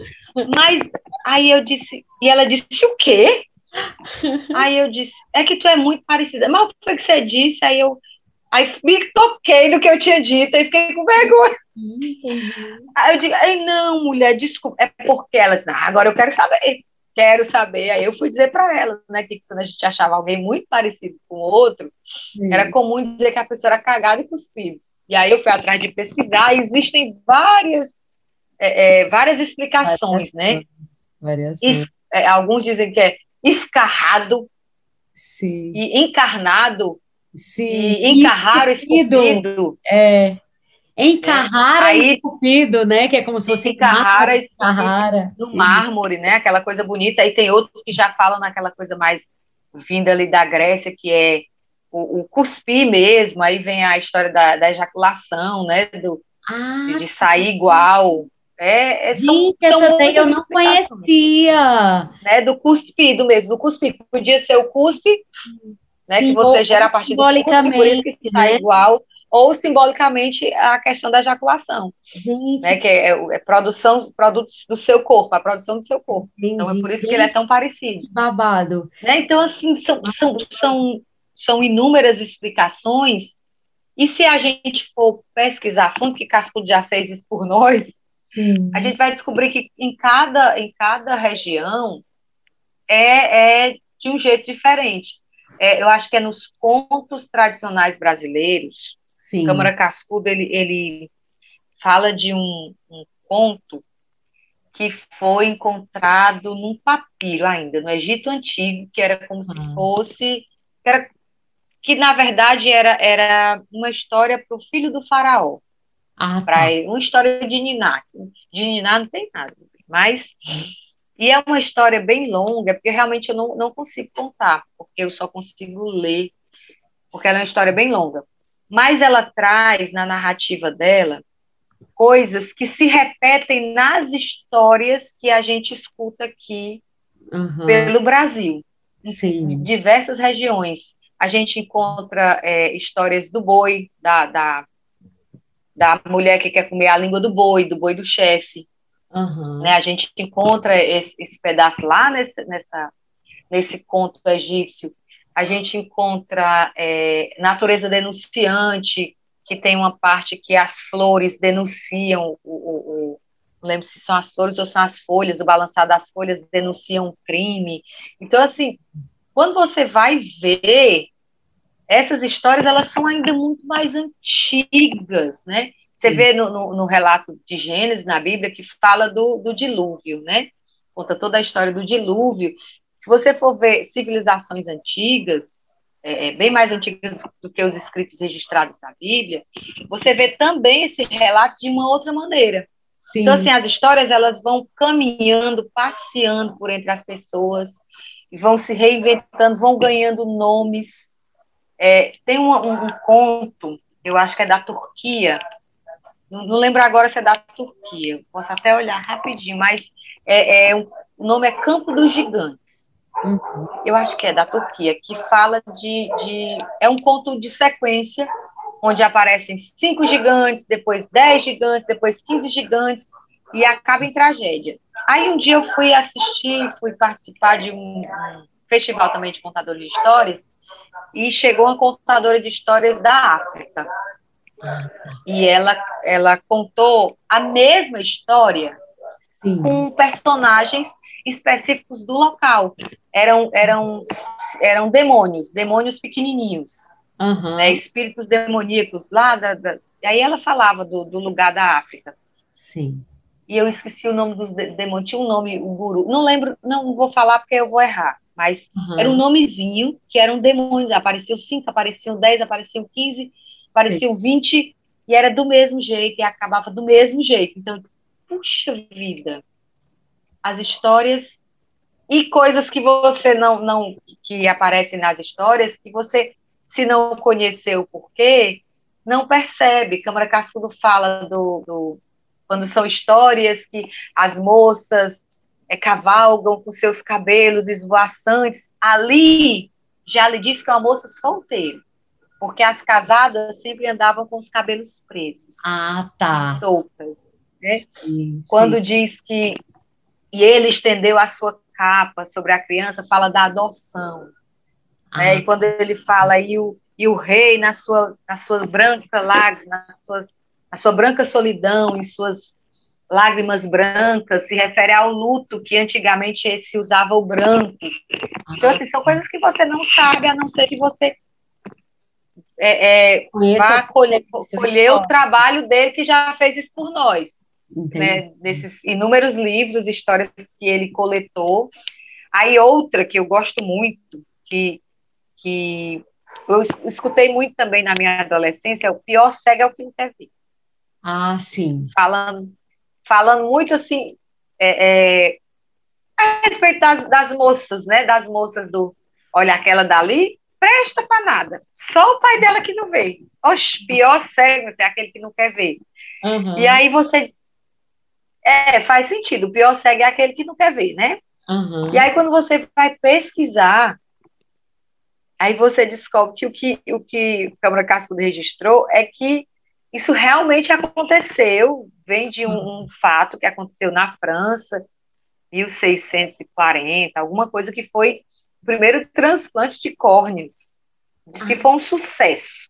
mas aí eu disse, e ela disse, o quê? Aí eu disse, é que tu é muito parecida, mas o que foi que você disse? Aí eu Aí me toquei no que eu tinha dito e fiquei com vergonha. Uhum. Aí eu digo, Ei, não, mulher, desculpa. É porque ela disse, ah, agora eu quero saber. Quero saber. Aí eu fui dizer para ela, né, que quando a gente achava alguém muito parecido com o outro, Sim. era comum dizer que a pessoa era cagada e cuspida. E aí eu fui atrás de pesquisar, existem várias, é, é, várias explicações, né? Es, é, alguns dizem que é escarrado Sim. e encarnado Sim. E encarrar o esculpido. É. Encarrara é. esculpido, né? Que é como se fosse encarrara, encarrara. no mármore, né? Aquela coisa bonita. E tem outros que já falam naquela coisa mais vinda ali da Grécia, que é o, o cuspir mesmo. Aí vem a história da, da ejaculação, né? Do, ah, de, de, sair igual. É, é, são, Gente, são essa daí eu não conhecia. Né, do cuspido mesmo, do cuspir. Podia ser o cuspe, né, Sim, que você gera a partir do custo, por isso que está né? igual, ou simbolicamente a questão da ejaculação, Gente. né, que é, é, produção produtos do seu corpo, a produção do seu corpo. Entendi. Então é por isso que ele é tão parecido. Babado. Né? Então, assim, são, são, são, são inúmeras explicações, e se a gente for pesquisar a fundo, que Cascudo já fez isso por nós, Sim. a gente vai descobrir que em cada, em cada região é, é de um jeito diferente é, eu acho que é nos contos tradicionais brasileiros. Sim. Câmara Cascudo, ele, ele fala de um, um conto que foi encontrado num papiro ainda, no Egito Antigo, que era como se ah. fosse. Que, era, que na verdade era, era uma história para o filho do faraó. Ah, tá. pra, uma história de Niná. De Niná não tem nada, mas e é uma história bem longa, porque realmente eu não, não consigo contar, porque eu só consigo ler, porque ela é uma história bem longa. Mas ela traz na narrativa dela coisas que se repetem nas histórias que a gente escuta aqui uhum. pelo Brasil, Sim. em diversas regiões. A gente encontra é, histórias do boi, da, da, da mulher que quer comer a língua do boi, do boi do chefe. Uhum. Né, a gente encontra esse, esse pedaço lá nesse, nessa, nesse conto egípcio. A gente encontra é, natureza denunciante, que tem uma parte que as flores denunciam o, o, o não lembro se são as flores ou são as folhas, o balançar das folhas denunciam um crime. Então, assim, quando você vai ver, essas histórias, elas são ainda muito mais antigas, né? Você vê no, no, no, relato de Gênesis, na Bíblia, que fala do, do dilúvio, né? Conta toda a história do dilúvio. Se você for ver civilizações antigas, é, é, bem mais antigas do que os escritos registrados na Bíblia, você vê também esse relato de uma outra maneira. Sim. Então, assim, as histórias, elas vão caminhando, passeando por entre as pessoas, e vão se reinventando, vão ganhando nomes. É, tem um, um, um conto, eu acho que é da Turquia, não, não, lembro agora se é da Turquia, posso até olhar rapidinho, mas é, é, o nome é Campo dos Gigantes. Uhum. Eu acho que é da Turquia, que fala de, de. É um conto de sequência, onde aparecem cinco gigantes, depois dez gigantes, depois quinze gigantes, e acaba em tragédia. Aí um dia eu fui assistir, fui participar de um, festival também de contadores de histórias, e chegou uma contadora de histórias da África. E ela, ela contou a mesma história Sim. com personagens específicos do local. Eram, eram, eram demônios, demônios pequenininhos, uhum. né, espíritos demoníacos lá da, da, Aí ela falava do, do lugar da África. Sim. E eu esqueci o nome dos demônios, tinha um nome, o guru. Não lembro, não vou falar porque eu vou errar. mas uhum. era um nomezinho que eram demônios. Apareciam cinco, apareciam dez, apareciam quinze, apareciam vinte, e era do mesmo jeito, e acabava do mesmo jeito. Então, puxa vida, as histórias e coisas que você não, não que aparecem nas histórias, que você, se não conheceu o porquê, não percebe. Câmara Cascudo fala do, do quando são histórias que as moças é, cavalgam com seus cabelos esvoaçantes, ali já lhe diz que é uma moça solteira, porque as casadas sempre andavam com os cabelos presos. Ah, tá. Toucas. Né? Sim, Quando sim. diz que e ele estendeu a sua capa sobre a criança, fala da adoção. Ah. Né? E quando ele fala, e o, e o rei, na sua, na sua branca lágrimas, nas suas, na sua branca solidão, em suas lágrimas brancas, se refere ao luto que antigamente se usava o branco. Então, assim, são coisas que você não sabe, a não ser que você é, é, vá colher, colher o trabalho dele que já fez isso por nós. Né, nesses inúmeros livros, histórias que ele coletou. Aí outra que eu gosto muito, que, que eu escutei muito também na minha adolescência, é o pior cego é o que não quer ver. Ah, sim. Falando, falando muito assim, é, é, a respeito das, das moças, né? Das moças do, olha, aquela dali, presta para nada. Só o pai dela que não vê. Oxe, pior cego é aquele que não quer ver. Uhum. E aí você diz, é, faz sentido. O pior cego é aquele que não quer ver, né? Uhum. E aí, quando você vai pesquisar, aí você descobre que o que o que o Câmara Cascudo registrou é que isso realmente aconteceu, vem de um, um, fato que aconteceu na França, 1640, alguma coisa que foi o primeiro transplante de córneas. Diz que foi um sucesso.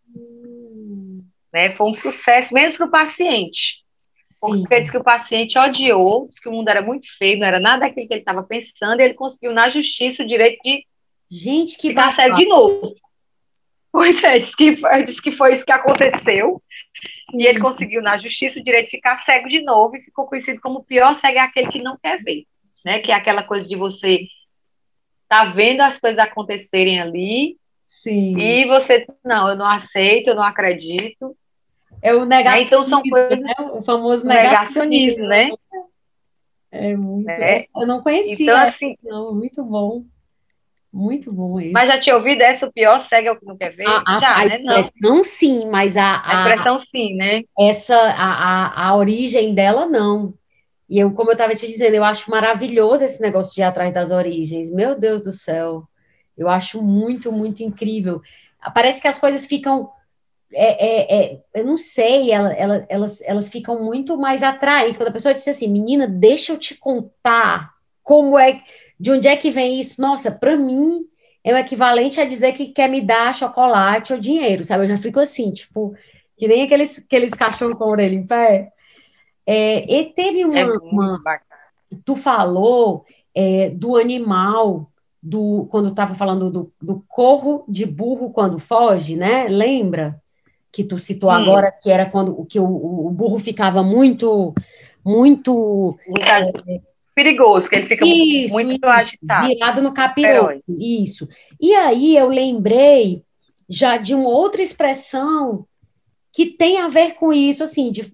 Né? Foi um sucesso mesmo para o paciente. Porque diz que o paciente odiou, disse que o mundo era muito feio, não era nada daquilo que ele estava pensando, e ele conseguiu na justiça o direito de Gente, que ficar cego de novo. Pois é, disse que, disse que foi isso que aconteceu. Sim. E ele conseguiu na justiça o direito de ficar cego de novo e ficou conhecido como o pior cego é aquele que não quer ver. Né? Que é aquela coisa de você tá vendo as coisas acontecerem ali. Sim. E você, não, eu não aceito, eu não acredito. É o negacionismo. Então são coisas. Né? O famoso negacionismo, né? É muito. É. Eu não conhecia. Então, assim. Não, muito bom. Muito bom isso. Mas já tinha ouvido essa? O pior segue o que não quer ver? A, já, a né? expressão não. sim, mas a, a, a expressão sim, né? Essa, a, a, a origem dela, não. E eu, como eu estava te dizendo, eu acho maravilhoso esse negócio de ir atrás das origens. Meu Deus do céu. Eu acho muito, muito incrível. Parece que as coisas ficam é, é, é, eu não sei, ela, ela, elas, elas ficam muito mais atraentes. Quando a pessoa diz assim, menina, deixa eu te contar como é, de onde é que vem isso. Nossa, para mim é o equivalente a dizer que quer me dar chocolate ou dinheiro, sabe? Eu já fico assim, tipo, que nem aqueles, aqueles cachorros com a orelha em pé. É, e teve uma, é uma tu falou é, do animal do quando estava falando do, do corro de burro quando foge, né? Lembra? Que tu citou hum. agora, que era quando que o, o burro ficava muito, muito é, perigoso, que ele fica isso, muito isso, agitado. Virado no capiroto, isso. E aí eu lembrei já de uma outra expressão que tem a ver com isso, assim, de,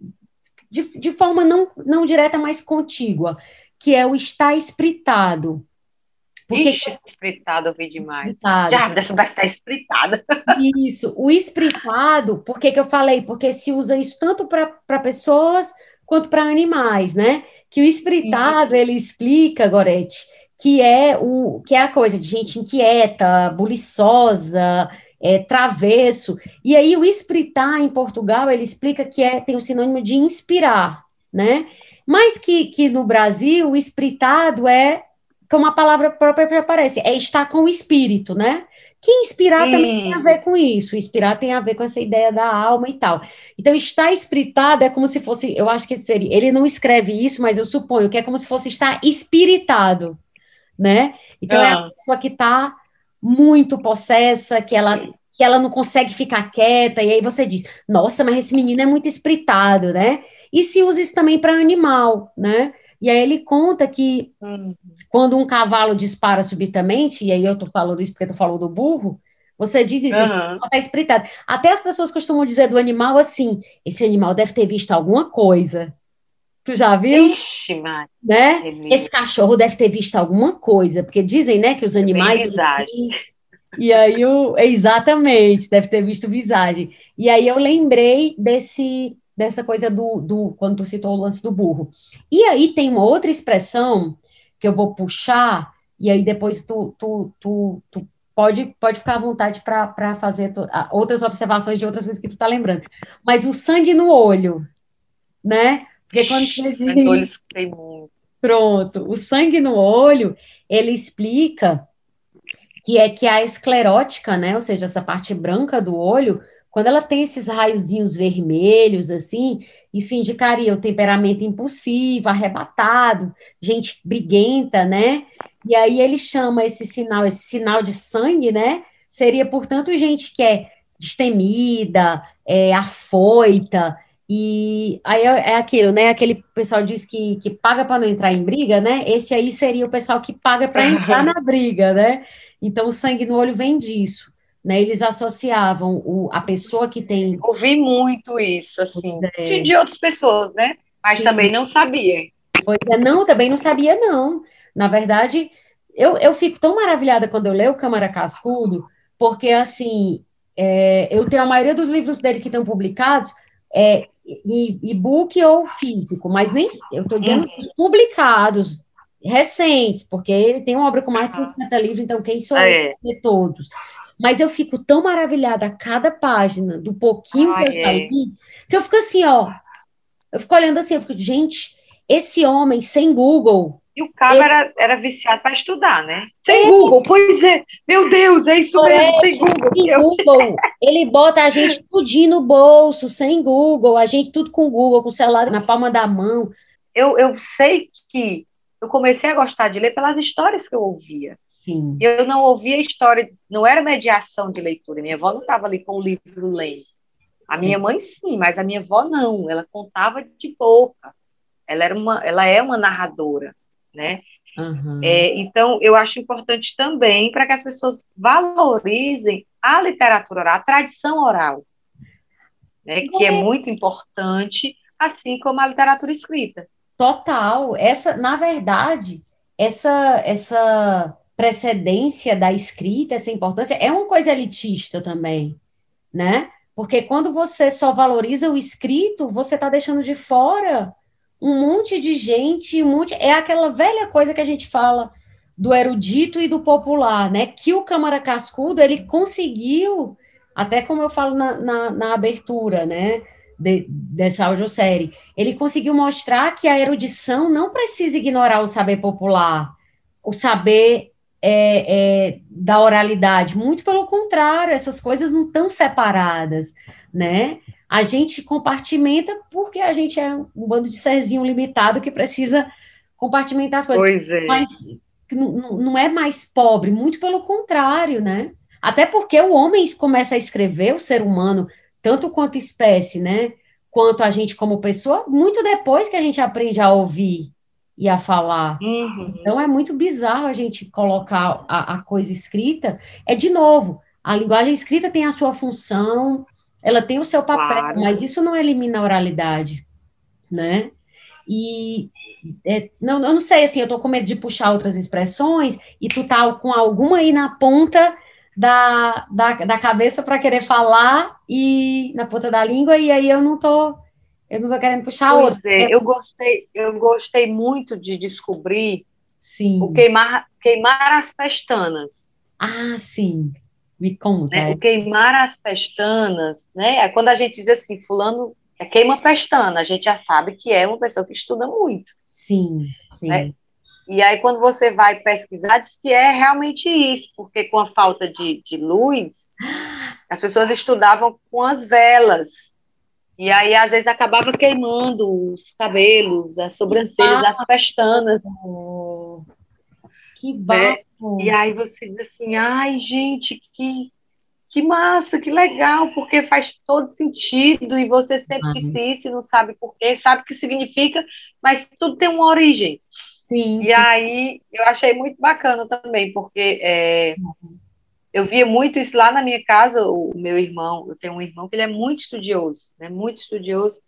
de, de forma não, não direta, mas contígua, que é o estar espritado. Porque... Ixi, espritado eu vi demais. Espritado. Já, dessa vai estar espritada. Isso, o espritado, por que, que eu falei? Porque se usa isso tanto para pessoas quanto para animais, né? Que o espritado, Sim. ele explica, Gorete, que é o que é a coisa de gente inquieta, buliçosa, é, travesso. E aí o espritar em Portugal, ele explica que é, tem o sinônimo de inspirar, né? Mas que, que no Brasil o espritado é como a palavra própria já aparece, é estar com o espírito, né? Que inspirar hum. também tem a ver com isso, inspirar tem a ver com essa ideia da alma e tal. Então, estar espiritado é como se fosse, eu acho que seria, ele não escreve isso, mas eu suponho que é como se fosse estar espiritado, né? Então, ah. é a ah. pessoa que está muito possessa, que ela que ela não consegue ficar quieta, e aí você diz, nossa, mas esse menino é muito espritado, né? E se usa isso também para animal, né? E aí ele conta que Uhum. quando um cavalo dispara subitamente, e aí eu tô falando isso porque tu falou do burro, você diz isso, esse Aham. animal tá espritado. Até as pessoas costumam dizer do animal assim, esse animal deve ter visto alguma coisa. Tu já viu, Ixi, Mari, né? é. Esse cachorro deve ter visto alguma coisa, porque dizem, né, que os animais. Bem visagem. E aí o exatamente, deve ter visto visagem. E aí eu lembrei desse dessa coisa do, do quando tu citou o lance do burro. E aí tem uma outra expressão que eu vou puxar e aí depois tu tu, tu, tu pode pode ficar à vontade para fazer tu- outras observações de outras coisas que tu tá lembrando. Mas o sangue no olho, né? Porque quando Sangue no olho escutei muito. Pronto. O sangue no olho, ele explica que é que a esclerótica, né, ou seja, essa parte branca do olho, quando ela tem esses raiozinhos vermelhos, assim, isso indicaria o temperamento impulsivo, arrebatado, gente briguenta, né? E aí ele chama esse sinal, esse sinal de sangue, né? Seria, portanto, gente que é destemida, é afoita, e aí é é aquilo, né? Aquele pessoal diz que, que paga para não entrar em briga, né? Esse aí seria o pessoal que paga para entrar na briga, né? Então o sangue no olho vem disso, né? Eles associavam o, a pessoa que tem. Ouvi muito isso, assim, É. de, de outras pessoas, né? Mas Sim. também não sabia. Pois é, não, também não sabia, não. Na verdade, eu, eu fico tão maravilhada quando eu leio o Câmara Cascudo, porque assim, é, eu tenho a maioria dos livros dele que estão publicados. É, e- e-book ou físico, mas nem eu estou dizendo os publicados, recentes, porque ele tem uma obra com mais de Aham. 150 livros, então quem sou eu É. todos? Mas eu fico tão maravilhada a cada página, do pouquinho que eu já é. li, que eu fico assim, ó, eu fico olhando assim, eu fico, gente, esse homem sem Google, E o cara era, era viciado para estudar, né? Sem É. Google, pois é. Meu Deus, é isso mesmo, sem Google. sem Google, ele bota a gente tudinho no bolso, sem Google, a gente tudo com Google, com o celular na palma da mão. eu, eu sei que eu comecei a gostar de ler pelas histórias que eu ouvia. Sim. Eu não ouvia história, não era mediação de leitura. Minha avó não estava ali com o livro lendo. A minha mãe sim, mas a minha avó não. Ela contava de boca. Ela era uma, ela é uma narradora, né? Aham. É, então eu acho importante também para que as pessoas valorizem a literatura oral, a tradição oral, né? Que é muito importante, assim como a literatura escrita. Total. Essa, na verdade, essa essa precedência da escrita, essa importância é uma coisa elitista também, né? Porque quando você só valoriza o escrito, você está deixando de fora um monte de gente, um monte, é aquela velha coisa que a gente fala do erudito e do popular, né? Que o Câmara Cascudo ele conseguiu, até como eu falo na, na, na abertura, né? de- dessa audiosérie, ele conseguiu mostrar que a erudição não precisa ignorar o saber popular, o saber é, é, da oralidade. Muito pelo contrário, essas coisas não estão separadas, né? A gente compartimenta porque a gente é um bando de serzinho limitado que precisa compartimentar as coisas Pois é. mas não é mais pobre, muito pelo contrário, né? Até porque o homem começa a escrever, o ser humano, tanto quanto espécie, né? Quanto a gente como pessoa, muito depois que a gente aprende a ouvir e a falar. Uhum. Então é muito bizarro a gente colocar a, a coisa escrita. É de novo, a linguagem escrita tem a sua função, ela tem o seu papel, Claro. mas isso não elimina a oralidade, né? E é, não, eu não sei, assim, eu tô com medo de puxar outras expressões e tu tá com alguma aí na ponta da, da, da cabeça para querer falar e na ponta da língua, e aí eu não tô, eu não tô querendo puxar Pois outra. é, eu gostei, eu gostei muito de descobrir Sim. o queimar, queimar as pestanas. Ah, sim. Me conta. né? O queimar as pestanas, né? É Quando a gente diz assim, fulano é queima pestana, a gente já sabe que é uma pessoa que estuda muito. Sim, sim. né? E aí, quando você vai pesquisar, diz que é realmente isso, porque com a falta de, de luz, as pessoas estudavam com as velas. E aí, às vezes, acabava queimando os cabelos, as sobrancelhas, as pestanas. Oh, que bafo. E aí você diz assim, ai, gente, que, Que massa, que legal, porque faz todo sentido e você sempre disse e não sabe por quê, sabe o que significa, mas tudo tem uma origem. Sim. E sim. aí eu achei muito bacana também, porque é, eu via muito isso lá na minha casa, o meu irmão, eu tenho um irmão que ele é muito estudioso, né? Muito estudioso.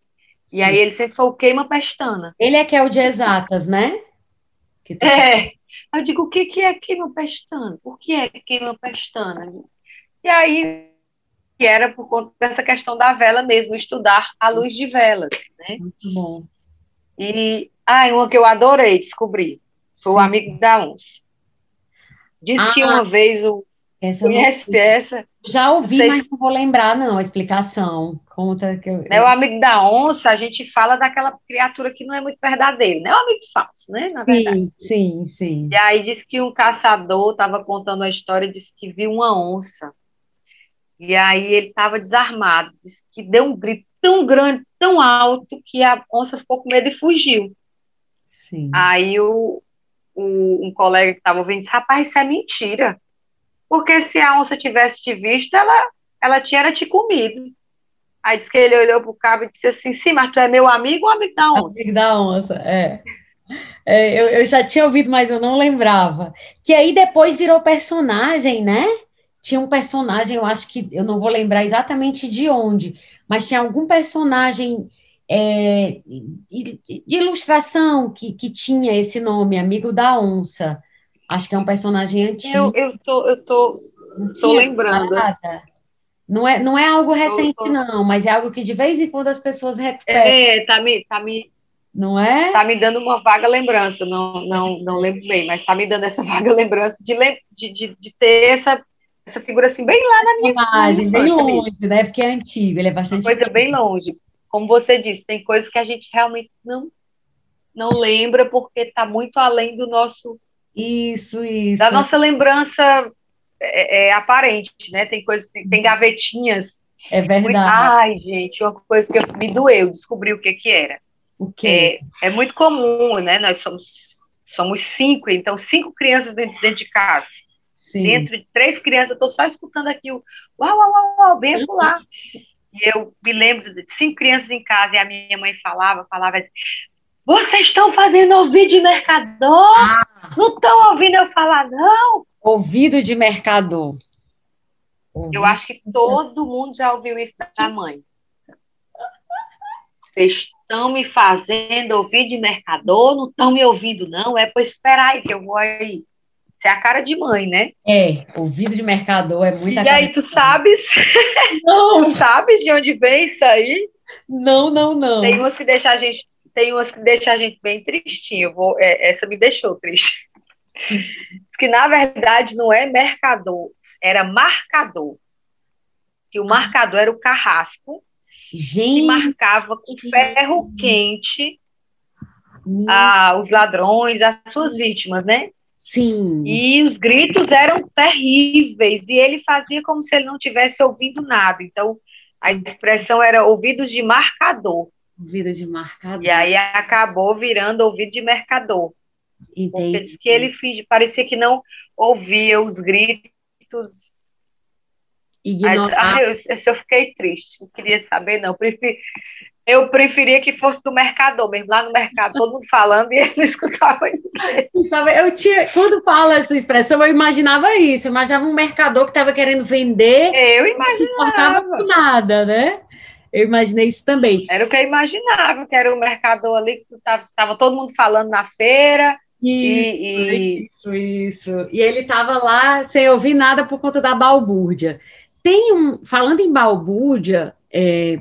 sim. E aí ele sempre falou queima-pestana. Ele é que é o de exatas, né? Que tu- É. Eu digo, o que que é queima-pestana? Por que é queima-pestana? E aí, que era por conta dessa questão da vela mesmo, estudar à luz de velas, né? Muito bom. E, ah, uma que eu adorei descobrir, foi o Sim. amigo da onça. Diz que Ah, uma vez o Essa eu não- conhece essa, já ouvi, sei mas não vou lembrar, não, a explicação. Conta que eu. né? O amigo da onça, a gente fala daquela criatura que não é muito verdadeira, né? É um amigo falso, né? Na verdade. Sim, sim, sim. E aí diz que um caçador estava contando a história, disse que viu uma onça. E aí ele estava desarmado, disse que deu um grito tão grande, tão alto, que a onça ficou com medo e fugiu. Sim. Aí o, o- um colega que estava ouvindo disse, rapaz, isso é mentira. Porque se a onça tivesse te visto, ela, ela tinha era te comido. Aí disse que ele olhou pro cabo e disse assim, sim, mas tu é meu amigo ou amigo da onça? Amigo da onça, é. É, eu, eu já tinha ouvido, mas eu não lembrava. Que aí depois virou personagem, né? Tinha um personagem, eu acho que eu não vou lembrar exatamente de onde, mas tinha algum personagem é, de, de ilustração que, que tinha esse nome, Amigo da Onça. Acho que é um personagem antigo. Eu, eu tô, eu tô, tô lembrando. assim. nada. Não é, não é algo recente, tô- não, mas é algo que de vez em quando as pessoas recuperam, É, tá me, tá me, não é? tá me dando uma vaga lembrança, não, não, não lembro bem, mas tá me dando essa vaga lembrança de, de, de, de ter essa, essa figura assim, bem lá na minha, Imagem, bem mesmo. longe, né? Porque é antigo, ele é Uma bastante coisa bem longe. Como você disse, tem coisas que a gente realmente não, não lembra porque está muito além do nosso, Isso, isso. da nossa lembrança é, é, aparente, né? Tem coisas, tem, tem gavetinhas. É Muito, verdade. ai, gente, uma coisa que eu- me doeu, descobri o que que era. O quê? É, é muito comum, né? Nós somos, somos cinco, então cinco crianças dentro, dentro de casa. Sim. Dentro de três crianças, eu estou só escutando aqui o uau, uau, uau, uau, bem pular. E eu me lembro de cinco crianças em casa e a minha mãe falava, falava assim, vocês estão fazendo ouvido de mercador? Não estão ouvindo eu falar, não? Ouvido de mercador. Eu Ouvido- acho que todo mundo já ouviu isso da mãe. Vocês estão me fazendo ouvir de mercador? Não estão me ouvindo, não? É para esperar aí que eu vou aí. Isso é a cara de mãe, né? É, ouvido de mercador é muita E aí, tu sabes? Não, Tu sabes de onde vem isso aí? não, não, não. Tem umas que deixam a gente, tem umas que deixam a gente bem tristinho. Vou, é, essa me deixou triste. Diz que na verdade não é mercador, era marcador. Que o marcador era o carrasco que Gente, marcava com ferro quente a, os ladrões, as suas vítimas, né? sim. E os gritos eram terríveis e ele fazia como se ele não tivesse ouvindo nada. Então a expressão era ouvidos de marcador. Ouvido de mercador. E aí acabou virando ouvido de mercador. Porque Entendi. diz que ele finge, parecia que não ouvia os gritos. Ignorar. ah, eu, esse eu fiquei triste, não queria saber, não. Preferi- eu preferia que fosse do mercador mesmo, lá no mercado, todo mundo falando e ele não escutava isso. Eu tinha, quando fala essa expressão, eu imaginava isso. Eu imaginava um mercador que estava querendo vender, Eu não se importava imaginava. com nada, né? Eu imaginei isso também. Era o que eu imaginava, que era o mercador ali, que estava todo mundo falando na feira, Isso, e, isso, isso. E ele estava lá sem ouvir nada por conta da balbúrdia. Tem um, falando em balbúrdia, é,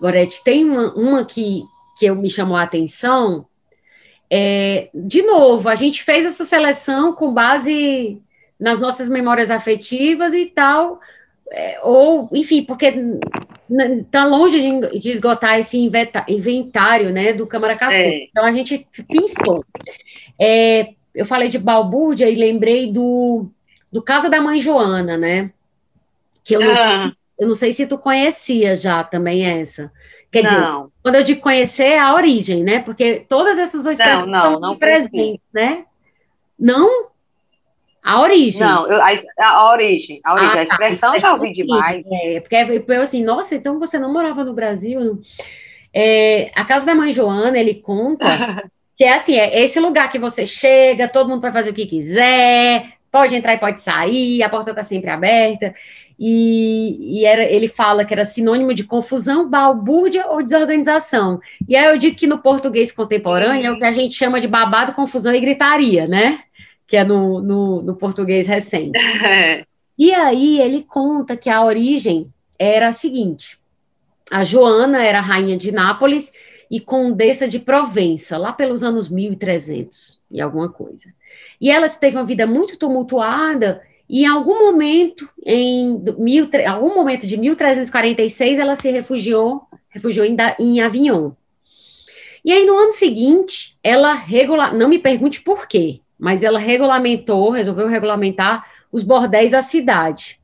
Gorete, tem uma, uma que, que eu me chamou a atenção. É, de novo, a gente fez essa seleção com base nas nossas memórias afetivas e tal, ou, enfim, porque está longe de, de esgotar esse inventário né, do Câmara Cascudo. É. Então a gente pensou. É, eu falei de balbúrdia e lembrei do, do Casa da Mãe Joana, né? Que eu não, Ah, eu não sei se tu conhecia já também essa. Quer dizer, não, quando eu digo conhecer, é a origem, né? Porque todas essas duas Não, não, estão não presentes, né? Não? A origem. Não, eu, a, a, origem. A origem. Ah, a expressão tá, já ouvi demais. É, porque eu assim, nossa, então você não morava no Brasil? É, a casa da mãe Joana, ele conta que é assim, é esse lugar que você chega, todo mundo pode fazer o que quiser, pode entrar e pode sair, a porta está sempre aberta. E, e, era, ele fala que era sinônimo de confusão, balbúrdia ou desorganização. E aí eu digo que no português contemporâneo é o que a gente chama de babado, confusão e gritaria, né? Que é no, no, no português recente. e aí ele conta que a origem era a seguinte: a Joana era rainha de Nápoles e condessa de Provença, lá pelos anos 1300 e alguma coisa. E ela teve uma vida muito tumultuada e em algum momento, em mil, algum momento de 1346, ela se refugiou, refugiou em, em Avignon. E aí, no ano seguinte, ela regular, não me pergunte por quê, mas ela regulamentou, resolveu regulamentar os bordéis da cidade.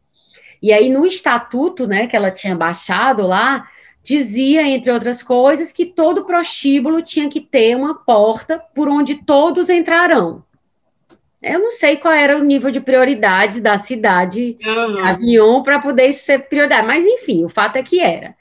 E aí, no estatuto, né, que ela tinha baixado lá, dizia, entre outras coisas, que todo prostíbulo tinha que ter uma porta por onde todos entrarão. Eu não sei qual era o nível de prioridade da cidade uhum. Avignon para poder isso ser prioridade, mas enfim, o fato é que era.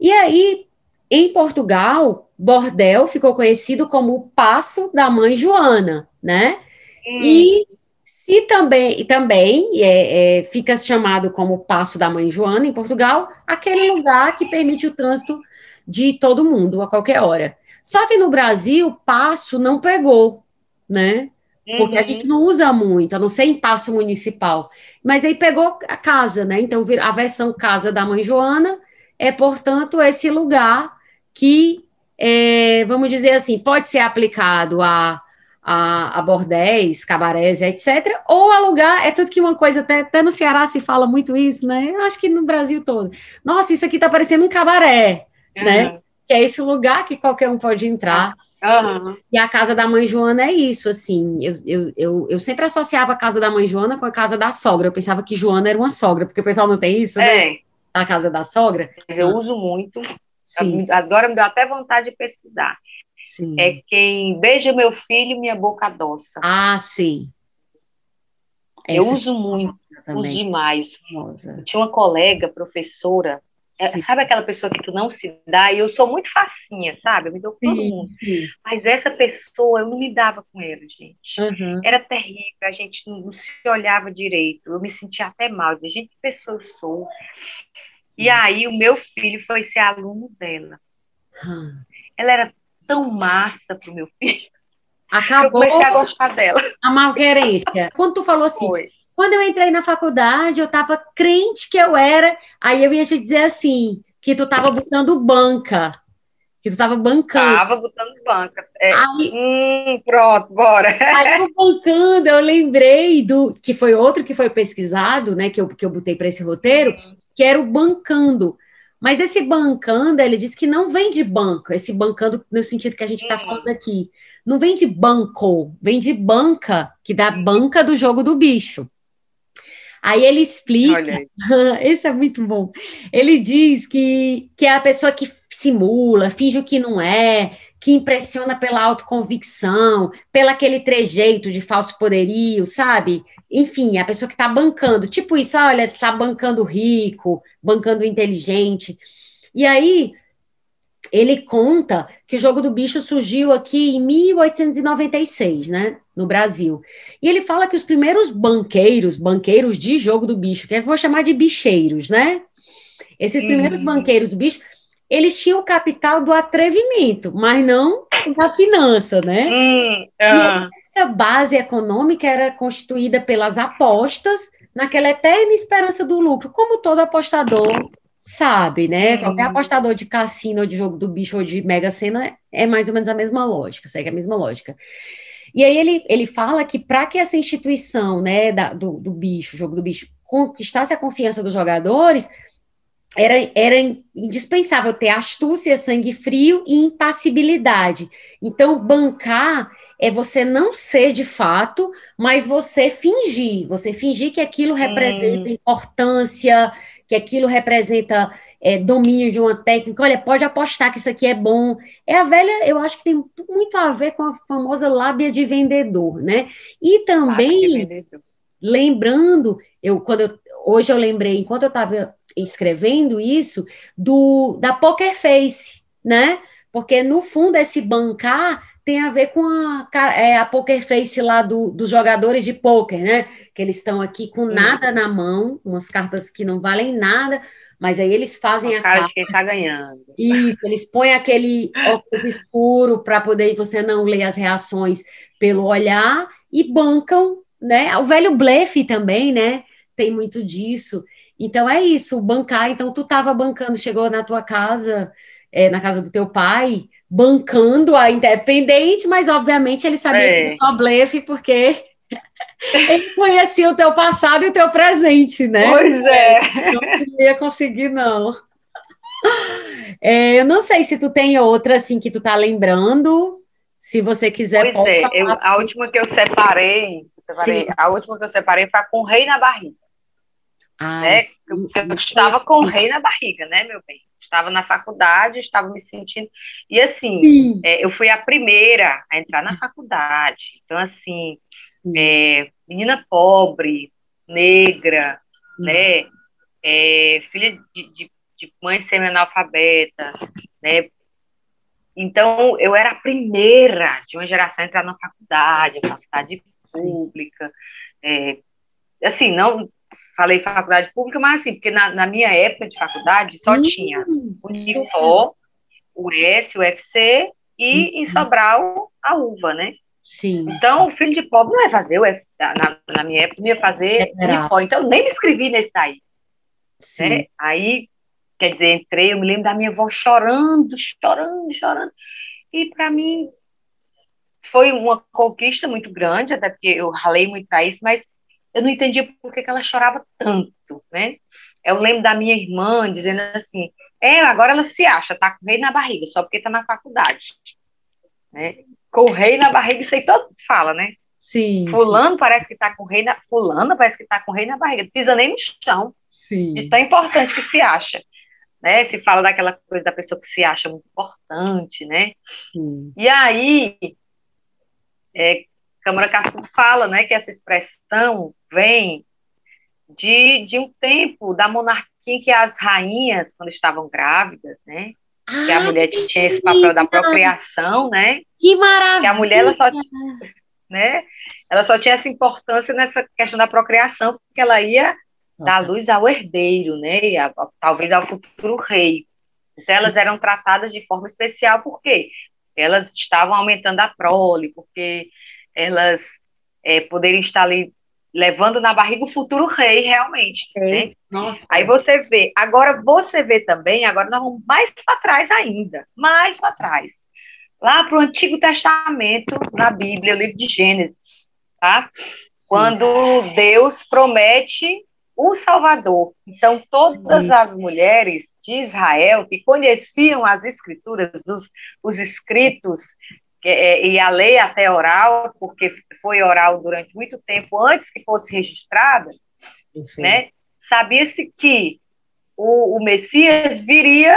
E aí, em Portugal, bordel ficou conhecido como o Passo da Mãe Joana, né? Hum. E se também, também é, é, fica chamado como Passo da Mãe Joana em Portugal, aquele lugar que permite o trânsito de todo mundo a qualquer hora. Só que no Brasil, passo não pegou, né? Porque uhum. a gente não usa muito, a não ser em passo municipal. Mas aí pegou a casa, né? Então a versão casa da mãe Joana é, portanto, esse lugar que, é, vamos dizer assim, pode ser aplicado a a, a bordéis, cabarés, etc. Ou alugar, é tudo que uma coisa, até, até no Ceará se fala muito isso, né? Eu acho que no Brasil todo. Nossa, isso aqui tá parecendo um cabaré, uhum. né? Que é esse lugar que qualquer um pode entrar. Uhum. E a casa da mãe Joana é isso, assim. Eu, eu, eu, eu, sempre associava a casa da mãe Joana com a casa da sogra. Eu pensava que Joana era uma sogra, porque o pessoal não tem isso, né? É. A casa da sogra. Mas eu uso muito. Sim. Agora me deu até vontade de pesquisar. Sim. É quem beija meu filho, minha boca adoça. Ah, sim. Eu Essa uso muito, uso demais. Eu tinha uma colega, professora, é, sabe aquela pessoa que tu não se dá? E eu sou muito facinha, sabe? Eu me dou com todo mundo. Sim. Mas essa pessoa, eu não me dava com ela, gente. Uhum. Era terrível, a gente não, não, se olhava direito. Eu me sentia até mal. Eu dizia, gente, que pessoa eu sou. Sim. E aí, o meu filho foi ser aluno dela. Hum. Ela era tão massa pro meu filho. Acabou. Eu comecei a gostar dela. A malquerência. Quando tu falou assim, Foi. quando eu entrei na faculdade, eu tava crente que eu era, aí eu ia te dizer assim, que tu tava botando banca. Que tu tava bancando. Tava botando banca. É. Aí, hum, pronto, bora. Aí eu bancando, eu lembrei do que foi outro que foi pesquisado, né? Que eu, que eu botei para esse roteiro, que era o bancando. Mas esse bancando, ele diz que não vem de banco, esse bancando no sentido que a gente está falando aqui. Não vem de banco, vem de banca, que dá banca do jogo do bicho. Aí ele explica, esse é muito bom. Ele diz que, que é a pessoa que simula, finge o que não é, que impressiona pela autoconvicção, pela aquele trejeito de falso poderio, sabe? Enfim, a pessoa que está bancando, tipo isso, olha, está bancando rico, bancando inteligente. E aí, ele conta que o jogo do bicho surgiu aqui em 1896, né, no Brasil. E ele fala que os primeiros banqueiros, banqueiros de jogo do bicho, que eu vou chamar de bicheiros, né? Esses primeiros uhum. banqueiros do bicho eles tinham o capital do atrevimento, mas não da finança, né? Hum, uh. essa base econômica era constituída pelas apostas naquela eterna esperança do lucro, como todo apostador sabe, né? Hum. Qualquer apostador de cassino ou de jogo do bicho ou de mega sena é mais ou menos a mesma lógica, segue a mesma lógica. E aí ele, ele fala que para que essa instituição, né, da, do, do bicho, jogo do bicho, conquistasse a confiança dos jogadores, era, era indispensável ter astúcia, sangue frio e impassibilidade. Então, bancar é você não ser de fato, mas você fingir. Você fingir que aquilo representa hum. importância, que aquilo representa é, domínio de uma técnica. Olha, pode apostar que isso aqui é bom. É a velha, eu acho que tem muito a ver com a famosa lábia de vendedor, né? E também lembrando, eu quando eu, hoje eu lembrei, enquanto eu estava escrevendo isso, do da Poker Face, né? Porque no fundo esse bancar tem a ver com a, é, a poker face lá do, dos jogadores de poker, né? Que eles estão aqui com nada na mão, umas cartas que não valem nada, mas aí eles fazem a, a cara carta. de quem está ganhando. Isso, eles põem aquele óculos escuro para poder você não ler as reações pelo olhar e bancam, né? O velho blefe também, né? Tem muito disso. Então é isso, bancar. Então tu estava bancando, chegou na tua casa, é, na casa do teu pai, bancando a independente, mas obviamente ele sabia é. que era só blefe, porque ele conhecia o teu passado e o teu presente, né? Pois é. Não ia conseguir, não. É, eu não sei se tu tem outra assim que tu tá lembrando. Se você quiser. Pois é, eu, a última que eu separei, separei a última que eu separei foi com o rei na barriga. Ah, né? Eu, eu estava com o rei na barriga, né, meu bem? estava na faculdade, estava me sentindo. E assim, é, eu fui a primeira a entrar na faculdade. Então, assim, é, menina pobre, negra, Sim. né? É, filha de, de, de mãe semi-analfabeta, né? Então, eu era a primeira de uma geração a entrar na faculdade, a faculdade pública. É, assim, não falei faculdade pública, mas assim, porque na, na minha época de faculdade só hum, tinha o Unifó, o S, o FC e em uhum. Sobral a UVA, né? Sim. Então, o filho de pobre não ia fazer o FC, na, na minha época não ia fazer Unifó, então eu nem me inscrevi nesse daí. Sim. Né? Aí, quer dizer, entrei, eu me lembro da minha avó chorando, chorando, chorando. E para mim foi uma conquista muito grande, até porque eu ralei muito para isso, mas eu não entendia por que, que ela chorava tanto, né? Eu lembro da minha irmã dizendo assim, é, agora ela se acha, tá com o rei na barriga, só porque tá na faculdade, né? Com o rei na barriga, isso aí todo fala, né? Sim. Fulano sim. parece que tá com o rei na... Fulana parece que tá com o rei na barriga, pisa nem no chão, sim. de tão importante que se acha. Né, se fala daquela coisa da pessoa que se acha muito importante, né? Sim. E aí, é, Câmara Cascudo fala né, que essa expressão vem de, de um tempo da monarquia em que as rainhas, quando estavam grávidas, né? Ah, que a mulher tinha esse papel da procriação, né? Que maravilha! Que a mulher ela só, né? Ela só tinha essa importância nessa questão da procriação, porque ela ia dar luz ao herdeiro, né? A, a, talvez ao futuro rei. Então, elas eram tratadas de forma especial, por quê? Elas estavam aumentando a prole, porque elas é, poderiam estar ali levando na barriga o futuro rei, realmente. Né? Nossa. Aí você vê, agora você vê também, agora nós vamos mais para trás ainda, mais para trás. Lá para o Antigo Testamento, na Bíblia, o livro de Gênesis, tá? Sim. Quando Deus promete o Salvador. Então, todas Sim. as mulheres de Israel que conheciam as escrituras, os, os escritos e a lei até oral, porque foi oral durante muito tempo antes que fosse registrada, né? Sabia-se que o, o, Messias viria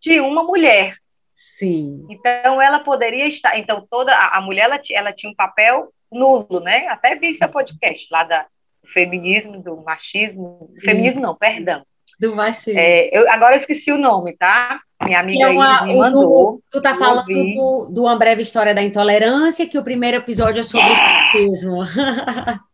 de uma mulher. Sim. Então ela poderia estar, então toda a, a mulher ela, ela, tinha um papel nulo, né? Até vi seu podcast lá da do feminismo, do machismo, feminismo não, perdão. Do machismo. É, eu, agora eu esqueci o nome, tá? Minha amiga é uma, me mandou. Do, tu tá falando do, do, Uma Breve História da Intolerância, que o primeiro episódio é sobre yes. o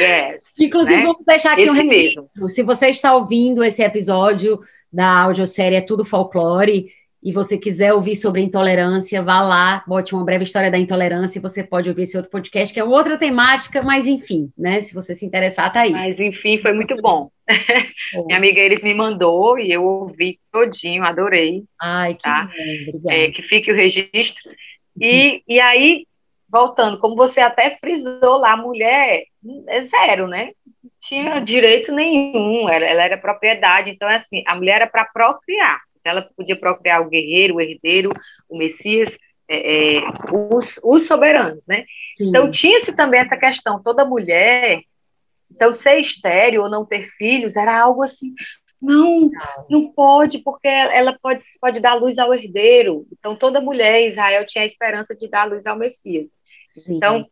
Yes, Inclusive, né? vamos deixar aqui esse um registro. Se você está ouvindo esse episódio da audiosérie É Tudo Folclore, e você quiser ouvir sobre intolerância, vá lá, bote uma breve história da intolerância e você pode ouvir esse outro podcast, que é outra temática, mas enfim, né? Se você se interessar, tá aí. Mas enfim, foi muito bom. Minha amiga eles me mandou e eu ouvi todinho, adorei. Ai, que tá? bom, é, que fique o registro. E, e aí, voltando, como você até frisou lá, a mulher é zero, né? tinha direito nenhum, ela, ela era propriedade, então assim, a mulher era para procriar ela podia procriar o guerreiro, o herdeiro, o Messias, é, é, os, os, soberanos, né? Sim. Então tinha-se também essa questão, toda mulher, então ser estéreo ou não ter filhos era algo assim, não, não pode, porque ela pode, pode dar luz ao herdeiro. Então toda mulher em Israel tinha a esperança de dar luz ao Messias. Sim. Então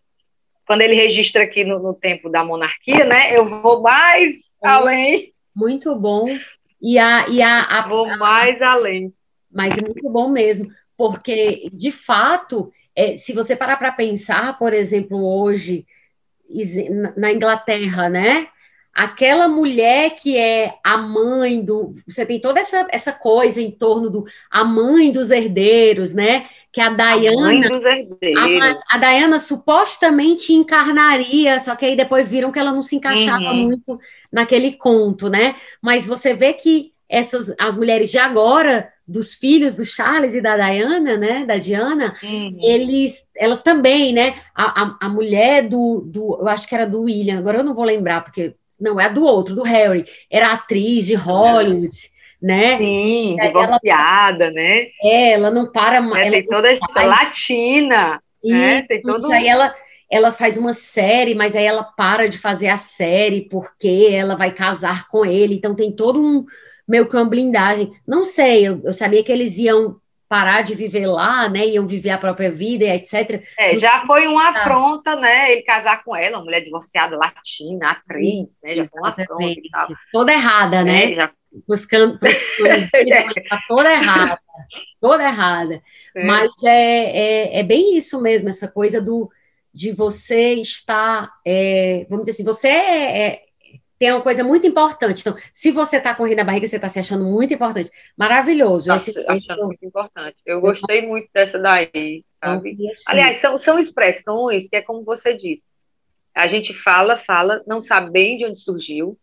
quando ele registra aqui no, no tempo da monarquia, né? Eu vou mais além. Muito bom. E a, e a, a vou mais além. Mas é muito bom mesmo, porque de fato, é, se você parar para pensar, por exemplo, hoje na Inglaterra, né? aquela mulher que é a mãe do. Você tem toda essa, essa coisa em torno do a mãe dos herdeiros, né? Que a Diana. A, a, a Diana supostamente encarnaria, só que aí depois viram que ela não se encaixava uhum. muito naquele conto, né? Mas você vê que essas as mulheres de agora dos filhos do Charles e da Diana, né, da Diana, uhum. eles, elas também, né, a, a, a mulher do, do, eu acho que era do William, agora eu não vou lembrar, porque não, é a do outro, do Harry. Era atriz de Hollywood, né? Sim, divorciada, ela, né? É, ela não para mais. É, tem toda a latina, e, né? Tem todo... Aí ela, ela faz uma série, mas aí ela para de fazer a série porque ela vai casar com ele. Então tem todo um meio que uma blindagem. Não sei, eu, eu sabia que eles iam parar de viver lá, né? Iam viver a própria vida, etc. É, já foi uma afronta, né? Ele casar com ela, uma mulher divorciada latina, atriz, né? Já foi uma afronta e tal. Toda errada, né? É, já... Buscando, buscando tá toda errada, toda errada. É. Mas é, é, é, bem isso mesmo, essa coisa do de você estar, é, vamos dizer assim, você é, é tem uma coisa muito importante. Então, se você está correndo a barriga, você está se achando muito importante. Maravilhoso. Tá esse, achando esse... muito importante. Eu gostei muito dessa daí, sabe? Assim. Aliás, são, são expressões que é como você disse. A gente fala, fala, não sabe bem de onde surgiu,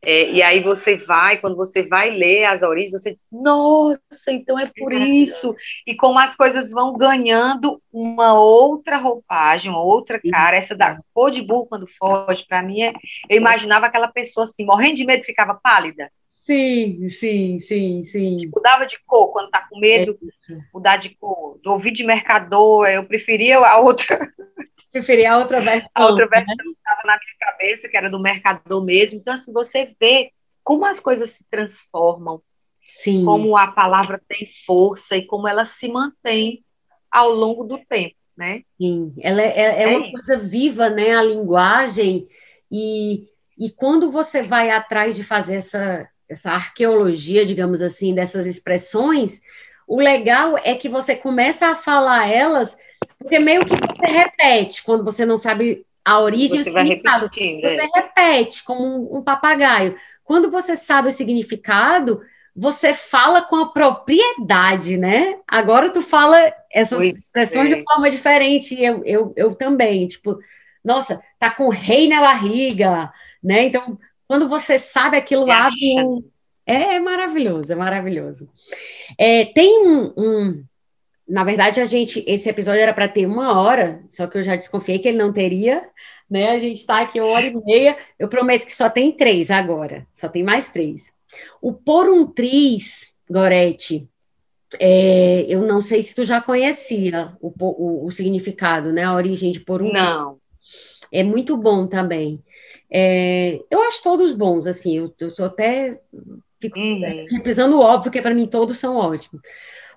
é, e aí você vai, quando você vai ler as origens, você diz, nossa, então é por isso. E como as coisas vão ganhando uma outra roupagem, uma outra cara, essa da cor de burro quando foge, para mim, é, eu imaginava aquela pessoa assim, morrendo de medo, ficava pálida. Sim, sim, sim, sim. Mudava de cor quando tá com medo, é mudar de cor. Do ouvido de mercador, eu preferia a outra. Preferia a outra versão. A outra versão né? estava na minha cabeça, que era do mercador mesmo. Então, assim, você vê como as coisas se transformam, Sim. como a palavra tem força e como ela se mantém ao longo do tempo, né? Sim, ela é, é, é uma isso. coisa viva, né? A linguagem e, e quando você vai atrás de fazer essa, essa arqueologia, digamos assim, dessas expressões, o legal é que você começa a falar elas porque meio que você repete quando você não sabe a origem você e o significado. Você é. repete como um, um, papagaio. Quando você sabe o significado, você fala com a propriedade, né? Agora tu fala essas expressões é. de forma diferente. Eu, eu, eu também, tipo, nossa, tá com rei na barriga, né? Então, quando você sabe aquilo abre um... É, é maravilhoso, é maravilhoso. É, tem um, um na verdade, a gente, esse episódio era para ter uma hora, só que eu já desconfiei que ele não teria, né? A gente está aqui uma hora e meia. Eu prometo que só tem três agora, só tem mais três. O por um tris, Gorete, é, eu não sei se tu já conhecia o, o, o, significado, né? A origem de por um. Não. É muito bom também. É, eu acho todos bons, assim. Eu, eu tô até fico uhum. reprisando o óbvio, que para mim todos são ótimos.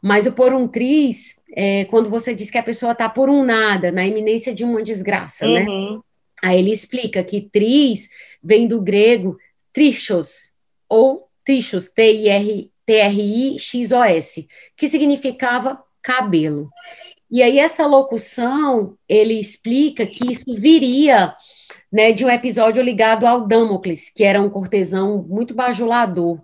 Mas o por um tris é quando você diz que a pessoa está por um nada, na iminência de uma desgraça, né? uhum. né? Aí ele explica que tris vem do grego trichos, ou trichos, T-R-I-X-O-S, que significava cabelo. E aí essa locução, ele explica que isso viria né, de um episódio ligado ao Damocles, que era um cortesão muito bajulador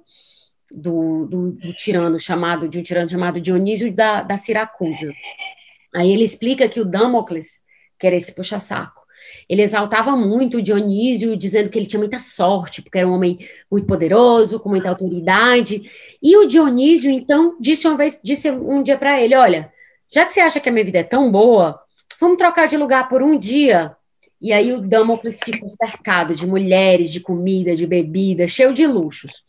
do, do, do, tirano chamado, de um tirano chamado Dionísio da, da Siracusa. Aí ele explica que o Damocles, que era esse puxa-saco, ele exaltava muito o Dionísio, dizendo que ele tinha muita sorte, porque era um homem muito poderoso, com muita autoridade. E o Dionísio, então, disse uma vez, disse um dia para ele: Olha, já que você acha que a minha vida é tão boa, vamos trocar de lugar por um dia. E aí o Damocles ficou cercado de mulheres, de comida, de bebida, cheio de luxos.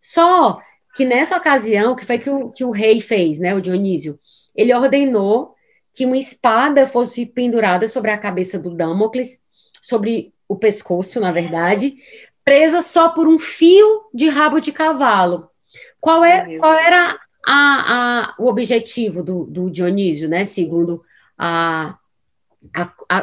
Só que nessa ocasião, o que foi que o, que o rei fez, né, o Dionísio? Ele ordenou que uma espada fosse pendurada sobre a cabeça do Damocles, sobre o pescoço, na verdade, presa só por um fio de rabo de cavalo. Qual, é, qual era a, a, o objetivo do, do Dionísio, né? Segundo a,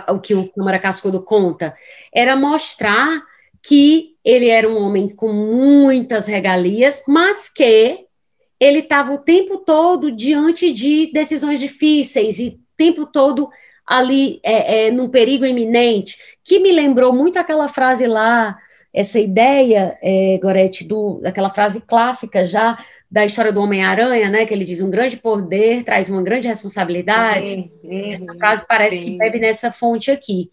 o que o Câmara Cascudo conta, era mostrar que ele era um homem com muitas regalias, mas que ele estava o tempo todo diante de decisões difíceis e o tempo todo ali é, é, num perigo iminente, que me lembrou muito aquela frase lá, essa ideia, é, Gorete, do, frase clássica já da história do Homem-Aranha, né? Que ele diz: um grande poder traz uma grande responsabilidade. Uhum, Essa frase parece sim. que bebe nessa fonte aqui.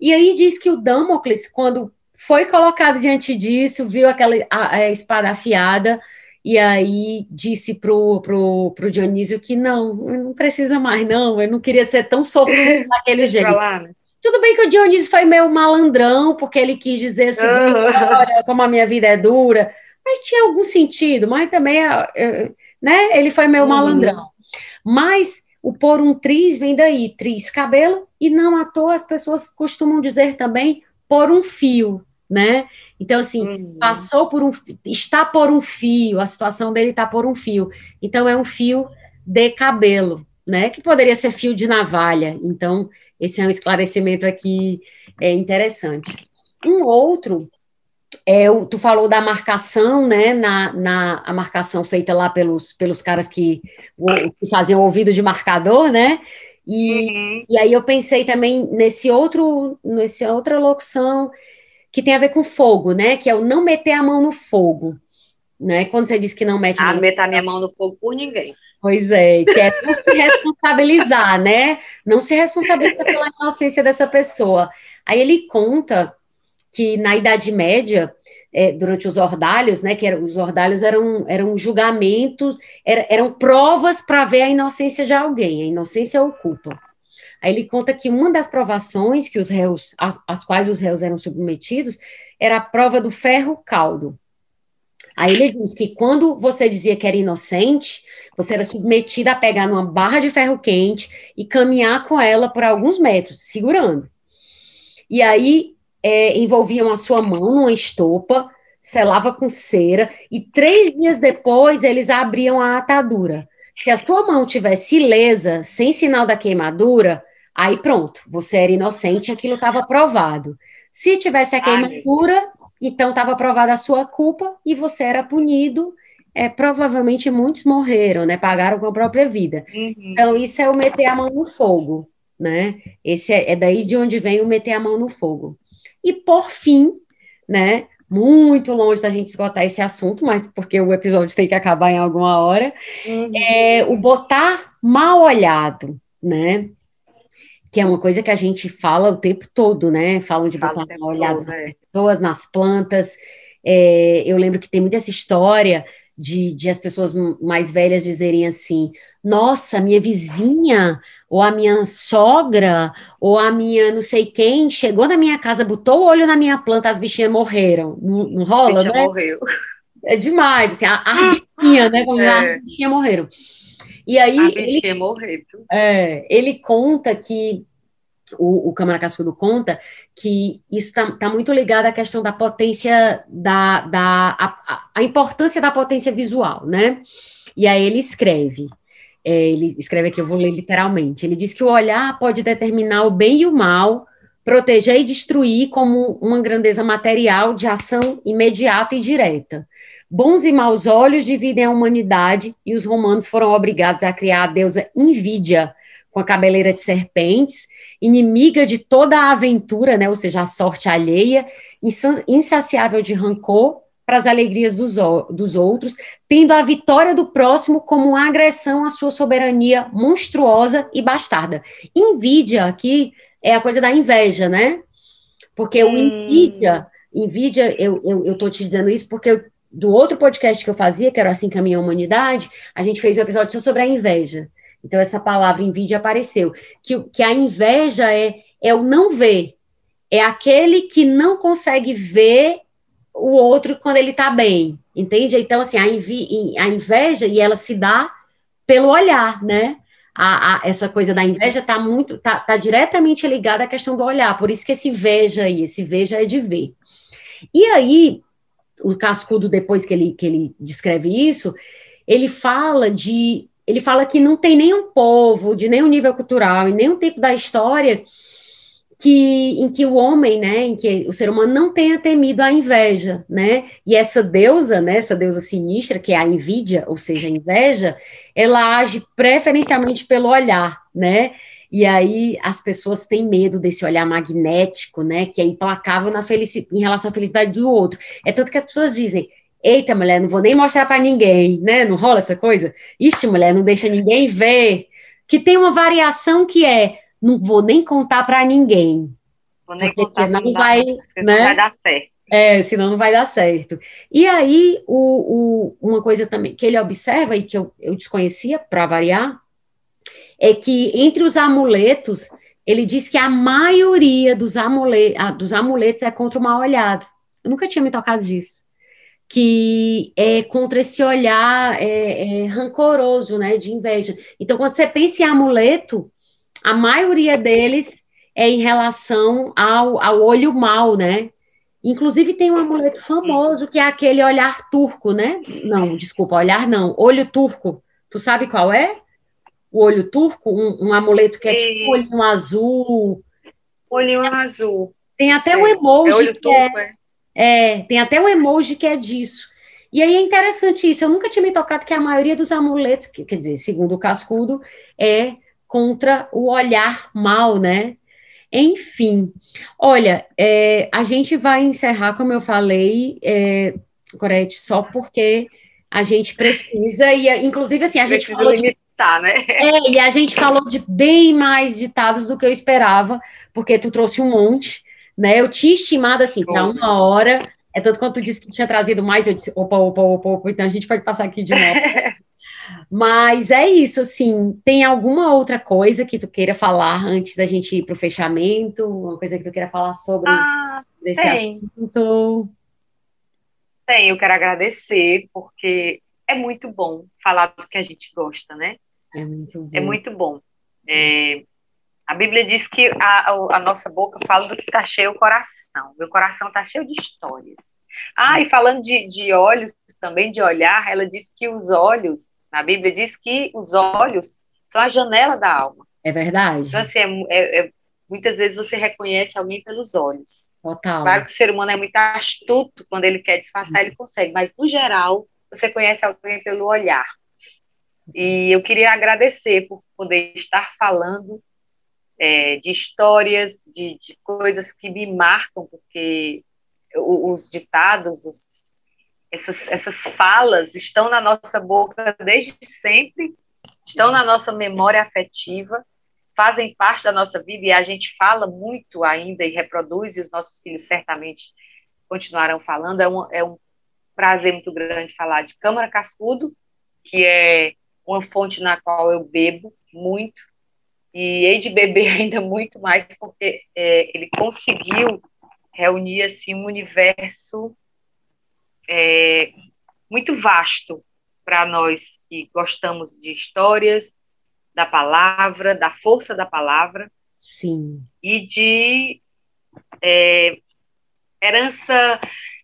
E aí diz que o Damocles, quando foi colocado diante disso, viu aquela a, a espada afiada, e aí disse pro, pro, pro Dionísio que não, não precisa mais, não, eu não queria ser tão sofrido daquele jeito. Lá, né? Tudo bem que o Dionísio foi meio malandrão, porque ele quis dizer assim, uhum. olha como a minha vida é dura, mas tinha algum sentido, mas também, é, é, né, ele foi meio uhum. malandrão. Mas o por um triz vem daí, triz cabelo, e não à toa as pessoas costumam dizer também por um fio, né? Então, assim, uhum. passou por um, está por um fio, a situação dele está por um fio. Então, é um fio de cabelo, né? Que poderia ser fio de navalha. Então, esse é um esclarecimento aqui é, interessante. Um outro é, tu falou da marcação, né? Na, na a marcação feita lá pelos, pelos caras que, o, que faziam ouvido de marcador, né? E, uhum. e aí eu pensei também nesse outro, nessa outra locução que tem a ver com fogo, né? Que é o não meter a mão no fogo. Né? Quando você diz que não mete a ah, meter a minha mão no fogo por ninguém. Pois é, que é não se responsabilizar, né? Não se responsabilizar pela inocência dessa pessoa. Aí ele conta que na Idade Média, é, durante os ordalhos, né, que era, os ordalhos eram, eram julgamentos, era, eram provas para ver a inocência de alguém, a inocência ou culpa. Aí ele conta que uma das provações que os réus, as, as quais os réus eram submetidos, era a prova do ferro caldo. Aí ele diz que quando você dizia que era inocente, você era submetida a pegar numa barra de ferro quente e caminhar com ela por alguns metros, segurando. E aí é, envolviam a sua mão numa estopa, selava com cera, e três dias depois eles abriam a atadura. Se a sua mão tivesse ilesa, sem sinal da queimadura, aí pronto, você era inocente, aquilo estava provado. Se tivesse a queimadura, então estava provada a sua culpa e você era punido. É, provavelmente muitos morreram, né? Pagaram com a própria vida. Uhum. Então, isso é o meter a mão no fogo, né? Esse é, é daí de onde vem o meter a mão no fogo. E por fim, né, muito longe da gente esgotar esse assunto, mas porque o episódio tem que acabar em alguma hora, uhum. é o botar mal olhado, né? Que é uma coisa que a gente fala o tempo todo, né? Falam de botar mal olhado nas é. pessoas, nas plantas. É, eu lembro que tem muita essa história de, de as pessoas mais velhas dizerem assim: nossa, minha vizinha ou a minha sogra, ou a minha não sei quem, chegou na minha casa, botou o olho na minha planta, as bichinhas morreram. Não, não rola, né? morreu. É demais, assim, a, a bichinha, né? Como é. as bichinhas morreram. E aí. A bichinha ele, morreu. É, ele conta que. O, o Câmara Cascudo conta que isso está tá muito ligado à questão da potência, da, da a, a importância da potência visual, né? E aí ele escreve: é, ele escreve aqui, eu vou ler literalmente. Ele diz que o olhar pode determinar o bem e o mal, proteger e destruir como uma grandeza material de ação imediata e direta. Bons e maus olhos dividem a humanidade e os romanos foram obrigados a criar a deusa Invídia, com a cabeleira de serpentes, inimiga de toda a aventura, né, ou seja, a sorte alheia, insaciável de rancor para as alegrias dos, dos outros, tendo a vitória do próximo como uma agressão à sua soberania monstruosa e bastarda. Invídia aqui é a coisa da inveja, né? Porque hum. o invídia, invídia, eu, eu, eu tô te dizendo isso porque eu, do outro podcast que eu fazia, que era Assim Caminha a Humanidade, a gente fez um episódio só sobre a inveja. Então, essa palavra invídia apareceu. Que, que a inveja é, é o não ver. É aquele que não consegue ver o outro quando ele está bem, entende? Então, assim, a, invi, a inveja, e ela se dá pelo olhar, né? A, a, essa coisa da inveja está muito, tá, tá diretamente ligada à questão do olhar, por isso que esse veja aí, esse veja é de ver. E aí, o Cascudo, depois que ele, que ele descreve isso, ele fala de ele fala que não tem nenhum povo, de nenhum nível cultural e nenhum tempo da história que, em que o homem, né, em que o ser humano não tenha temido a inveja, né? E essa deusa, né, essa deusa sinistra, que é a envidia, ou seja, a inveja, ela age preferencialmente pelo olhar, né? E aí as pessoas têm medo desse olhar magnético, né, que é implacável na em relação à felicidade do outro. É tanto que as pessoas dizem: "Eita, mulher, não vou nem mostrar para ninguém", né? Não rola essa coisa? Ixi, mulher, não deixa ninguém ver. Que tem uma variação que é não vou nem contar para ninguém. Vou nem contar não vai, né? não vai dar certo. É, senão não vai dar certo. E aí, o, o, uma coisa também que ele observa e que eu, eu desconhecia, para variar, é que entre os amuletos, ele diz que a maioria dos, amule, dos amuletos é contra o mal olhado. Eu nunca tinha me tocado disso. Que é contra esse olhar é, é, rancoroso, né, de inveja. Então, quando você pensa em amuleto, a maioria deles é em relação ao, ao olho mal, né? Inclusive tem um amuleto famoso que é aquele olhar turco, né? Não, desculpa, olhar não, olho turco. Tu sabe qual é? O olho turco, um, um amuleto que é tipo olhinho azul. Olhinho azul. Tem até um emoji é olho turco, é, é, é, tem até um emoji que é disso. E aí é interessante isso. Eu nunca tinha me tocado que a maioria dos amuletos, quer dizer, segundo o cascudo, é contra o olhar mal, né? Enfim, olha, é, a gente vai encerrar, como eu falei, é, Corete, só porque a gente precisa, e inclusive assim, a gente falou limitar, de, né? É, e a gente falou de bem mais ditados do que eu esperava, porque tu trouxe um monte, né? Eu tinha estimado assim, para uma hora, é tanto quanto tu disse que tinha trazido mais, eu disse, opa, opa, opa, opa, então a gente pode passar aqui de novo. Mas é isso, assim. Tem alguma outra coisa que tu queira falar antes da gente ir para o fechamento? Uma coisa que tu queira falar sobre ah, esse tem. assunto? Tem, eu quero agradecer, porque é muito bom falar do que a gente gosta, né? É muito bom. É muito bom. É, a Bíblia diz que a, a, nossa boca fala do que está cheio o coração. Meu coração está cheio de histórias. Ah, e falando de, de olhos, também de olhar, ela diz que os olhos na Bíblia diz que os olhos são a janela da alma. É verdade. Então, assim, é, é, é, muitas vezes você reconhece alguém pelos olhos. Total. Claro que o ser humano é muito astuto, quando ele quer disfarçar, ele consegue, mas no geral, você conhece alguém pelo olhar. E eu queria agradecer por poder estar falando é, de histórias, de, de, coisas que me marcam, porque os ditados, os, essas, essas falas estão na nossa boca desde sempre, estão na nossa memória afetiva, fazem parte da nossa vida e a gente fala muito ainda e reproduz, e os nossos filhos certamente continuarão falando. É um, é um prazer muito grande falar de Câmara Cascudo, que é uma fonte na qual eu bebo muito, e hei de beber ainda muito mais, porque é, ele conseguiu reunir assim, um universo é, muito vasto para nós que gostamos de histórias, da palavra, da força da palavra. Sim. E de é, herança,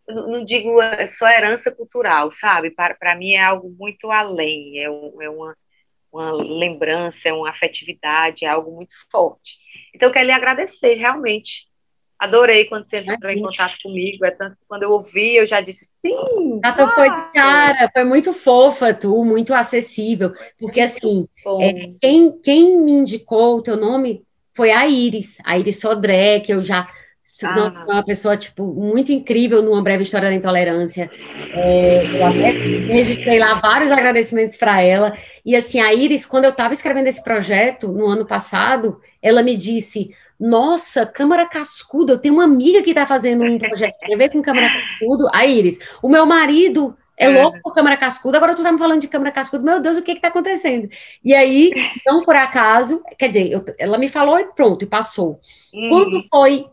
não digo só herança cultural, sabe? Para, mim é algo muito além, é, é uma, uma lembrança, é uma afetividade, é algo muito forte. Então, eu quero lhe agradecer, realmente, Adorei quando você entrou em contato comigo. É tanto que quando eu ouvi, eu já disse sim. Já topou de cara, foi muito fofa, tu, muito acessível. Porque assim, é, quem, quem me indicou o teu nome foi a Iris, a Iris Sodré, que eu já ah. uma pessoa, tipo, muito incrível numa breve história da intolerância. É, eu até registrei lá vários agradecimentos para ela. E assim, a Iris, quando eu estava escrevendo esse projeto no ano passado, ela me disse nossa, câmara cascudo, eu tenho uma amiga que está fazendo um projeto de TV com câmara cascudo, a Iris. O meu marido é, é louco por câmara cascudo, agora tu tá me falando de câmara cascudo, meu Deus, o que que tá acontecendo? E aí, não por acaso, quer dizer, eu, ela me falou e pronto, e passou. Uhum. Quando foi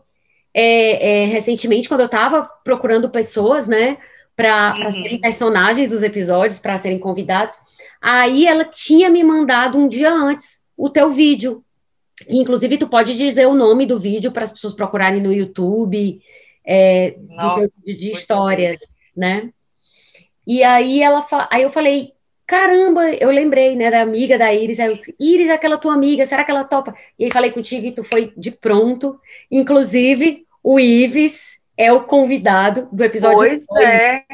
é, é, recentemente, quando eu estava procurando pessoas, né, para uhum. serem personagens dos episódios, para serem convidados, aí ela tinha me mandado um dia antes o teu vídeo que inclusive tu pode dizer o nome do vídeo para as pessoas procurarem no YouTube é, Não, de, de histórias, né? E aí ela aí eu falei, caramba, eu lembrei, né, da amiga da Iris, aí eu disse, Iris, aquela tua amiga, será que ela topa? E aí falei contigo e tu foi de pronto. Inclusive, o Ives é o convidado do episódio Pois 2, é,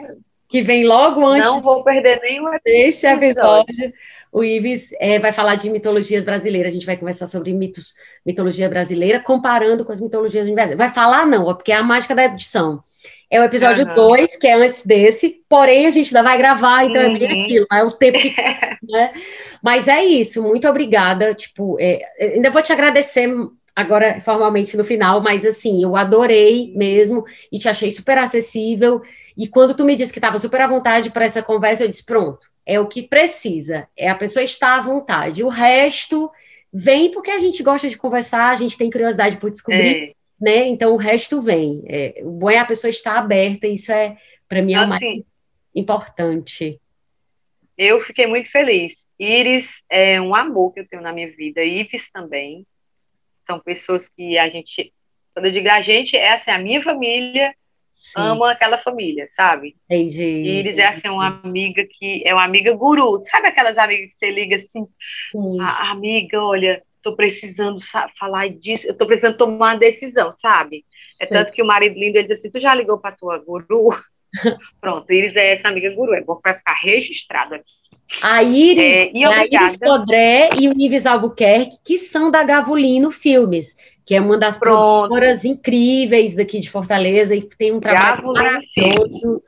que vem logo antes não vou perder nenhum deste episódio. episódio. O Ives é, vai falar de mitologias brasileiras. A gente vai conversar sobre mitos, mitologia brasileira, comparando com as mitologias universais. Vai falar, não, ó, porque é a mágica da edição. É o episódio Aham. 2, que é antes desse, porém a gente ainda vai gravar, então é bem Uhum. aquilo, é o tempo que né? Mas é isso, muito obrigada. Tipo, é, ainda vou te agradecer agora formalmente no final, mas assim, eu adorei mesmo e te achei super acessível. E quando tu me disse que estava super à vontade para essa conversa, eu disse: pronto, é o que precisa, é a pessoa estar à vontade. O resto vem porque a gente gosta de conversar, a gente tem curiosidade por descobrir, É. né? Então o resto vem. É, o bom é a pessoa estar aberta, isso é, para mim, é o mais Assim, importante. eu fiquei muito feliz. Iris é um amor que eu tenho na minha vida. Ives também. São pessoas que a gente, quando eu digo a gente, é assim, a minha família Sim, ama aquela família, sabe? entendi. Iris é assim, uma amiga que é uma amiga guru. Sabe aquelas amigas que você liga assim, Sim, a amiga, olha, tô precisando sa- falar disso, eu tô precisando tomar uma decisão, sabe? É Sim. tanto que o marido lindo ele diz assim: tu já ligou pra tua guru? Pronto, Iris é essa amiga guru, é bom que vai ficar registrado aqui. A Iris, É, e a Iris. Sodré e o Ives Albuquerque, que são da Gavulino Filmes, que é uma das Pronto. produtoras incríveis daqui de Fortaleza e tem um trabalho Gavulino maravilhoso.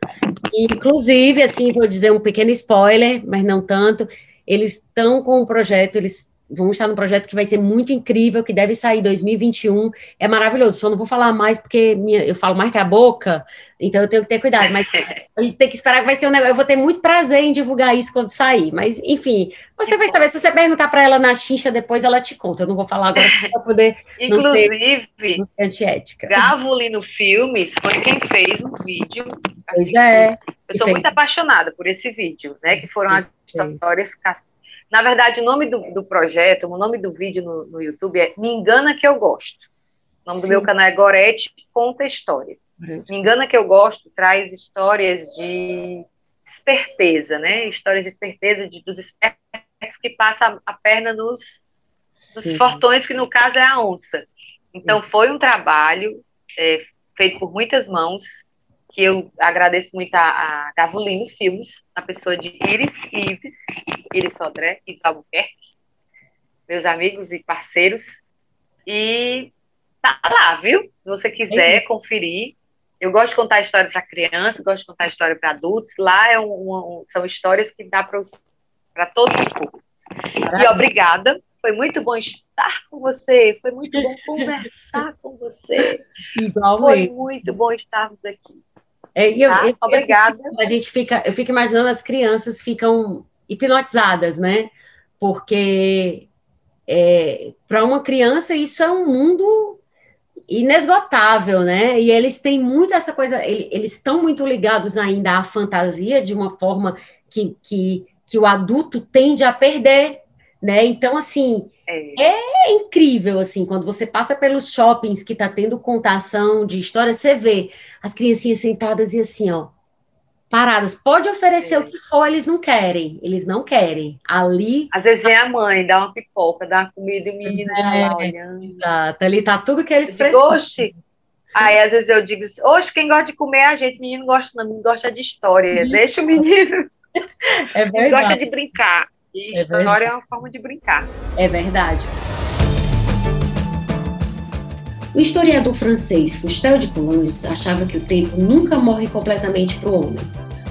E, Inclusive, assim, vou dizer um pequeno spoiler, mas não tanto. Eles estão com um projeto, eles vão estar num projeto que vai ser muito incrível, que deve sair em 2021. É maravilhoso. Só não vou falar mais porque minha- eu falo mais que a boca, então eu tenho que ter cuidado. Mas a gente tem que esperar que vai ser um negócio. Eu vou ter muito prazer em divulgar isso quando sair. Mas, enfim, você vai saber. Se você perguntar para ela na chincha depois, ela te conta. Eu não vou falar agora só para poder Inclusive, não ser antiética. Gavulino Filmes foi quem fez um vídeo. Pois assim, é. Eu E fez. muito apaixonada por esse vídeo, né? Que foram as histórias. Na verdade, o nome do, do projeto, o nome do vídeo no, no YouTube é Me Engana Que Eu Gosto. O nome Sim. do meu canal é Gorete Conta Histórias. Me Engana Que Eu Gosto traz histórias de esperteza, né? Histórias de esperteza de, dos espertos que passam a perna nos, nos fortões, que no caso é a onça. Então, foi um trabalho é, feito por muitas mãos, que eu agradeço muito a, a Gavulino Filmes, na pessoa de Iris Ives, Iris Sodré e Albuquerque, meus amigos e parceiros. E tá lá, viu? Se você quiser conferir. Eu gosto de contar história para criança, gosto de contar história para adultos. Lá é um- um- são histórias que dá para todos os públicos. E obrigada. Foi muito bom estar com você. Foi muito bom conversar com você. Foi Igualmente. muito bom estarmos aqui. É, e eu- Tá? eu- Obrigada. a gente fica, eu fico imaginando as crianças ficam hipnotizadas, né? Porque para uma criança isso é um mundo inesgotável, né? E eles têm muito essa coisa, ele- eles estão muito ligados ainda à fantasia de uma forma que, que, que o adulto tende a perder, né? Então, assim, É, é incrível, assim, quando você passa pelos shoppings que tá tendo contação de história, você vê as criancinhas sentadas e assim, ó, paradas. Pode oferecer É. o que for, eles não querem, eles não querem. Ali, Às vezes vem a mãe, dá uma pipoca, dá uma comida e o menino já É. lá olhando. exato, ali tá tudo que eles precisam. oxe. Aí às vezes eu digo, oxe, quem gosta de comer é a gente, menino gosta não, menino gosta de história. Deixa o menino, É ele gosta verdade, de brincar. E É história verdade. é uma forma de brincar. é verdade. O historiador francês Fustel de Coulanges achava que o tempo nunca morre completamente para o homem.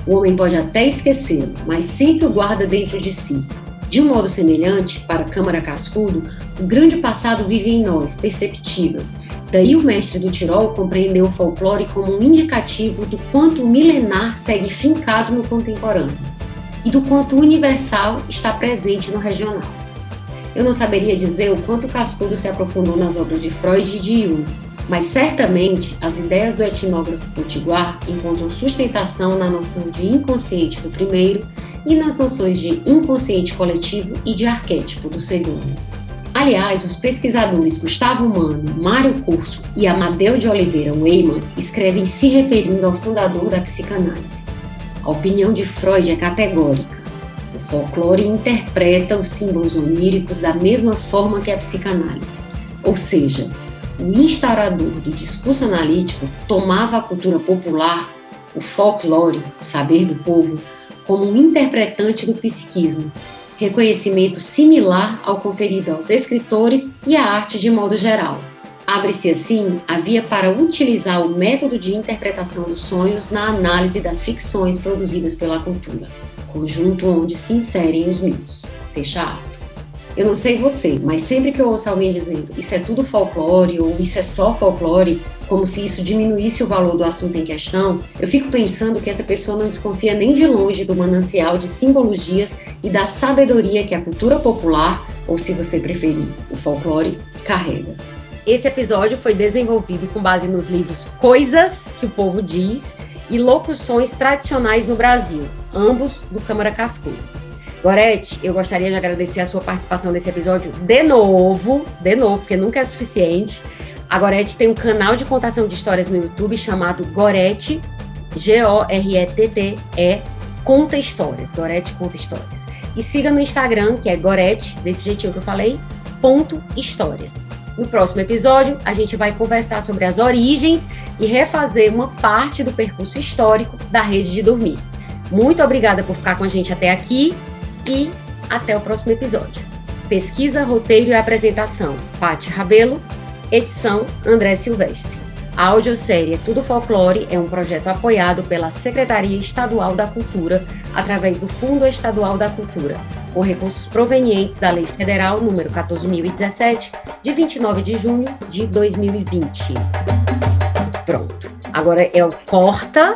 O homem pode até esquecê-lo, mas sempre o guarda dentro de si. De um modo semelhante, para Câmara Cascudo, o grande passado vive em nós, perceptível. Daí o mestre do Tirol compreendeu o folclore como um indicativo do quanto o milenar segue fincado no contemporâneo e do quanto o universal está presente no regional. Eu não saberia dizer o quanto Cascudo se aprofundou nas obras de Freud e de Jung, mas certamente as ideias do etnógrafo potiguar encontram sustentação na noção de inconsciente do primeiro e nas noções de inconsciente coletivo e de arquétipo do segundo. Aliás, os pesquisadores Gustavo Mano, Mário Curso e Amadeu de Oliveira Weiman escrevem se referindo ao fundador da psicanálise. A opinião de Freud é categórica. Folclore interpreta os símbolos oníricos da mesma forma que a psicanálise. Ou seja, o instaurador do discurso analítico tomava a cultura popular, o folclore, o saber do povo, como um interpretante do psiquismo, reconhecimento similar ao conferido aos escritores e à arte de modo geral. Abre-se assim a via para utilizar o método de interpretação dos sonhos na análise das ficções produzidas pela cultura, conjunto onde se inserem os mitos. Fecha aspas. Eu não sei você, mas sempre que eu ouço alguém dizendo isso é tudo folclore ou isso é só folclore, como se isso diminuísse o valor do assunto em questão, eu fico pensando que essa pessoa não desconfia nem de longe do manancial de simbologias e da sabedoria que a cultura popular, ou se você preferir, o folclore, carrega. Esse episódio foi desenvolvido com base nos livros Coisas que o Povo Diz e Locuções Tradicionais no Brasil, ambos do Câmara Cascudo. Gorete, eu gostaria de agradecer a sua participação nesse episódio de novo, de novo, porque nunca é suficiente. A Gorete tem um canal de contação de histórias no YouTube chamado Gorete, G-O-R-E-T-T-E, Conta Histórias. Gorete Conta Histórias. E siga no Instagram, que é Gorete, desse jeitinho que eu falei, ponto histórias. No próximo episódio, a gente vai conversar sobre as origens e refazer uma parte do percurso histórico da rede de dormir. Muito obrigada por ficar com a gente até aqui e até o próximo episódio. Pesquisa, roteiro e apresentação: Paty Rabelo, edição André Silvestre. A audiosérie Tudo Folclore é um projeto apoiado pela Secretaria Estadual da Cultura através do Fundo Estadual da Cultura com recursos provenientes da Lei Federal número 14.017, de 29 de junho de 2020. Pronto. Agora é o corta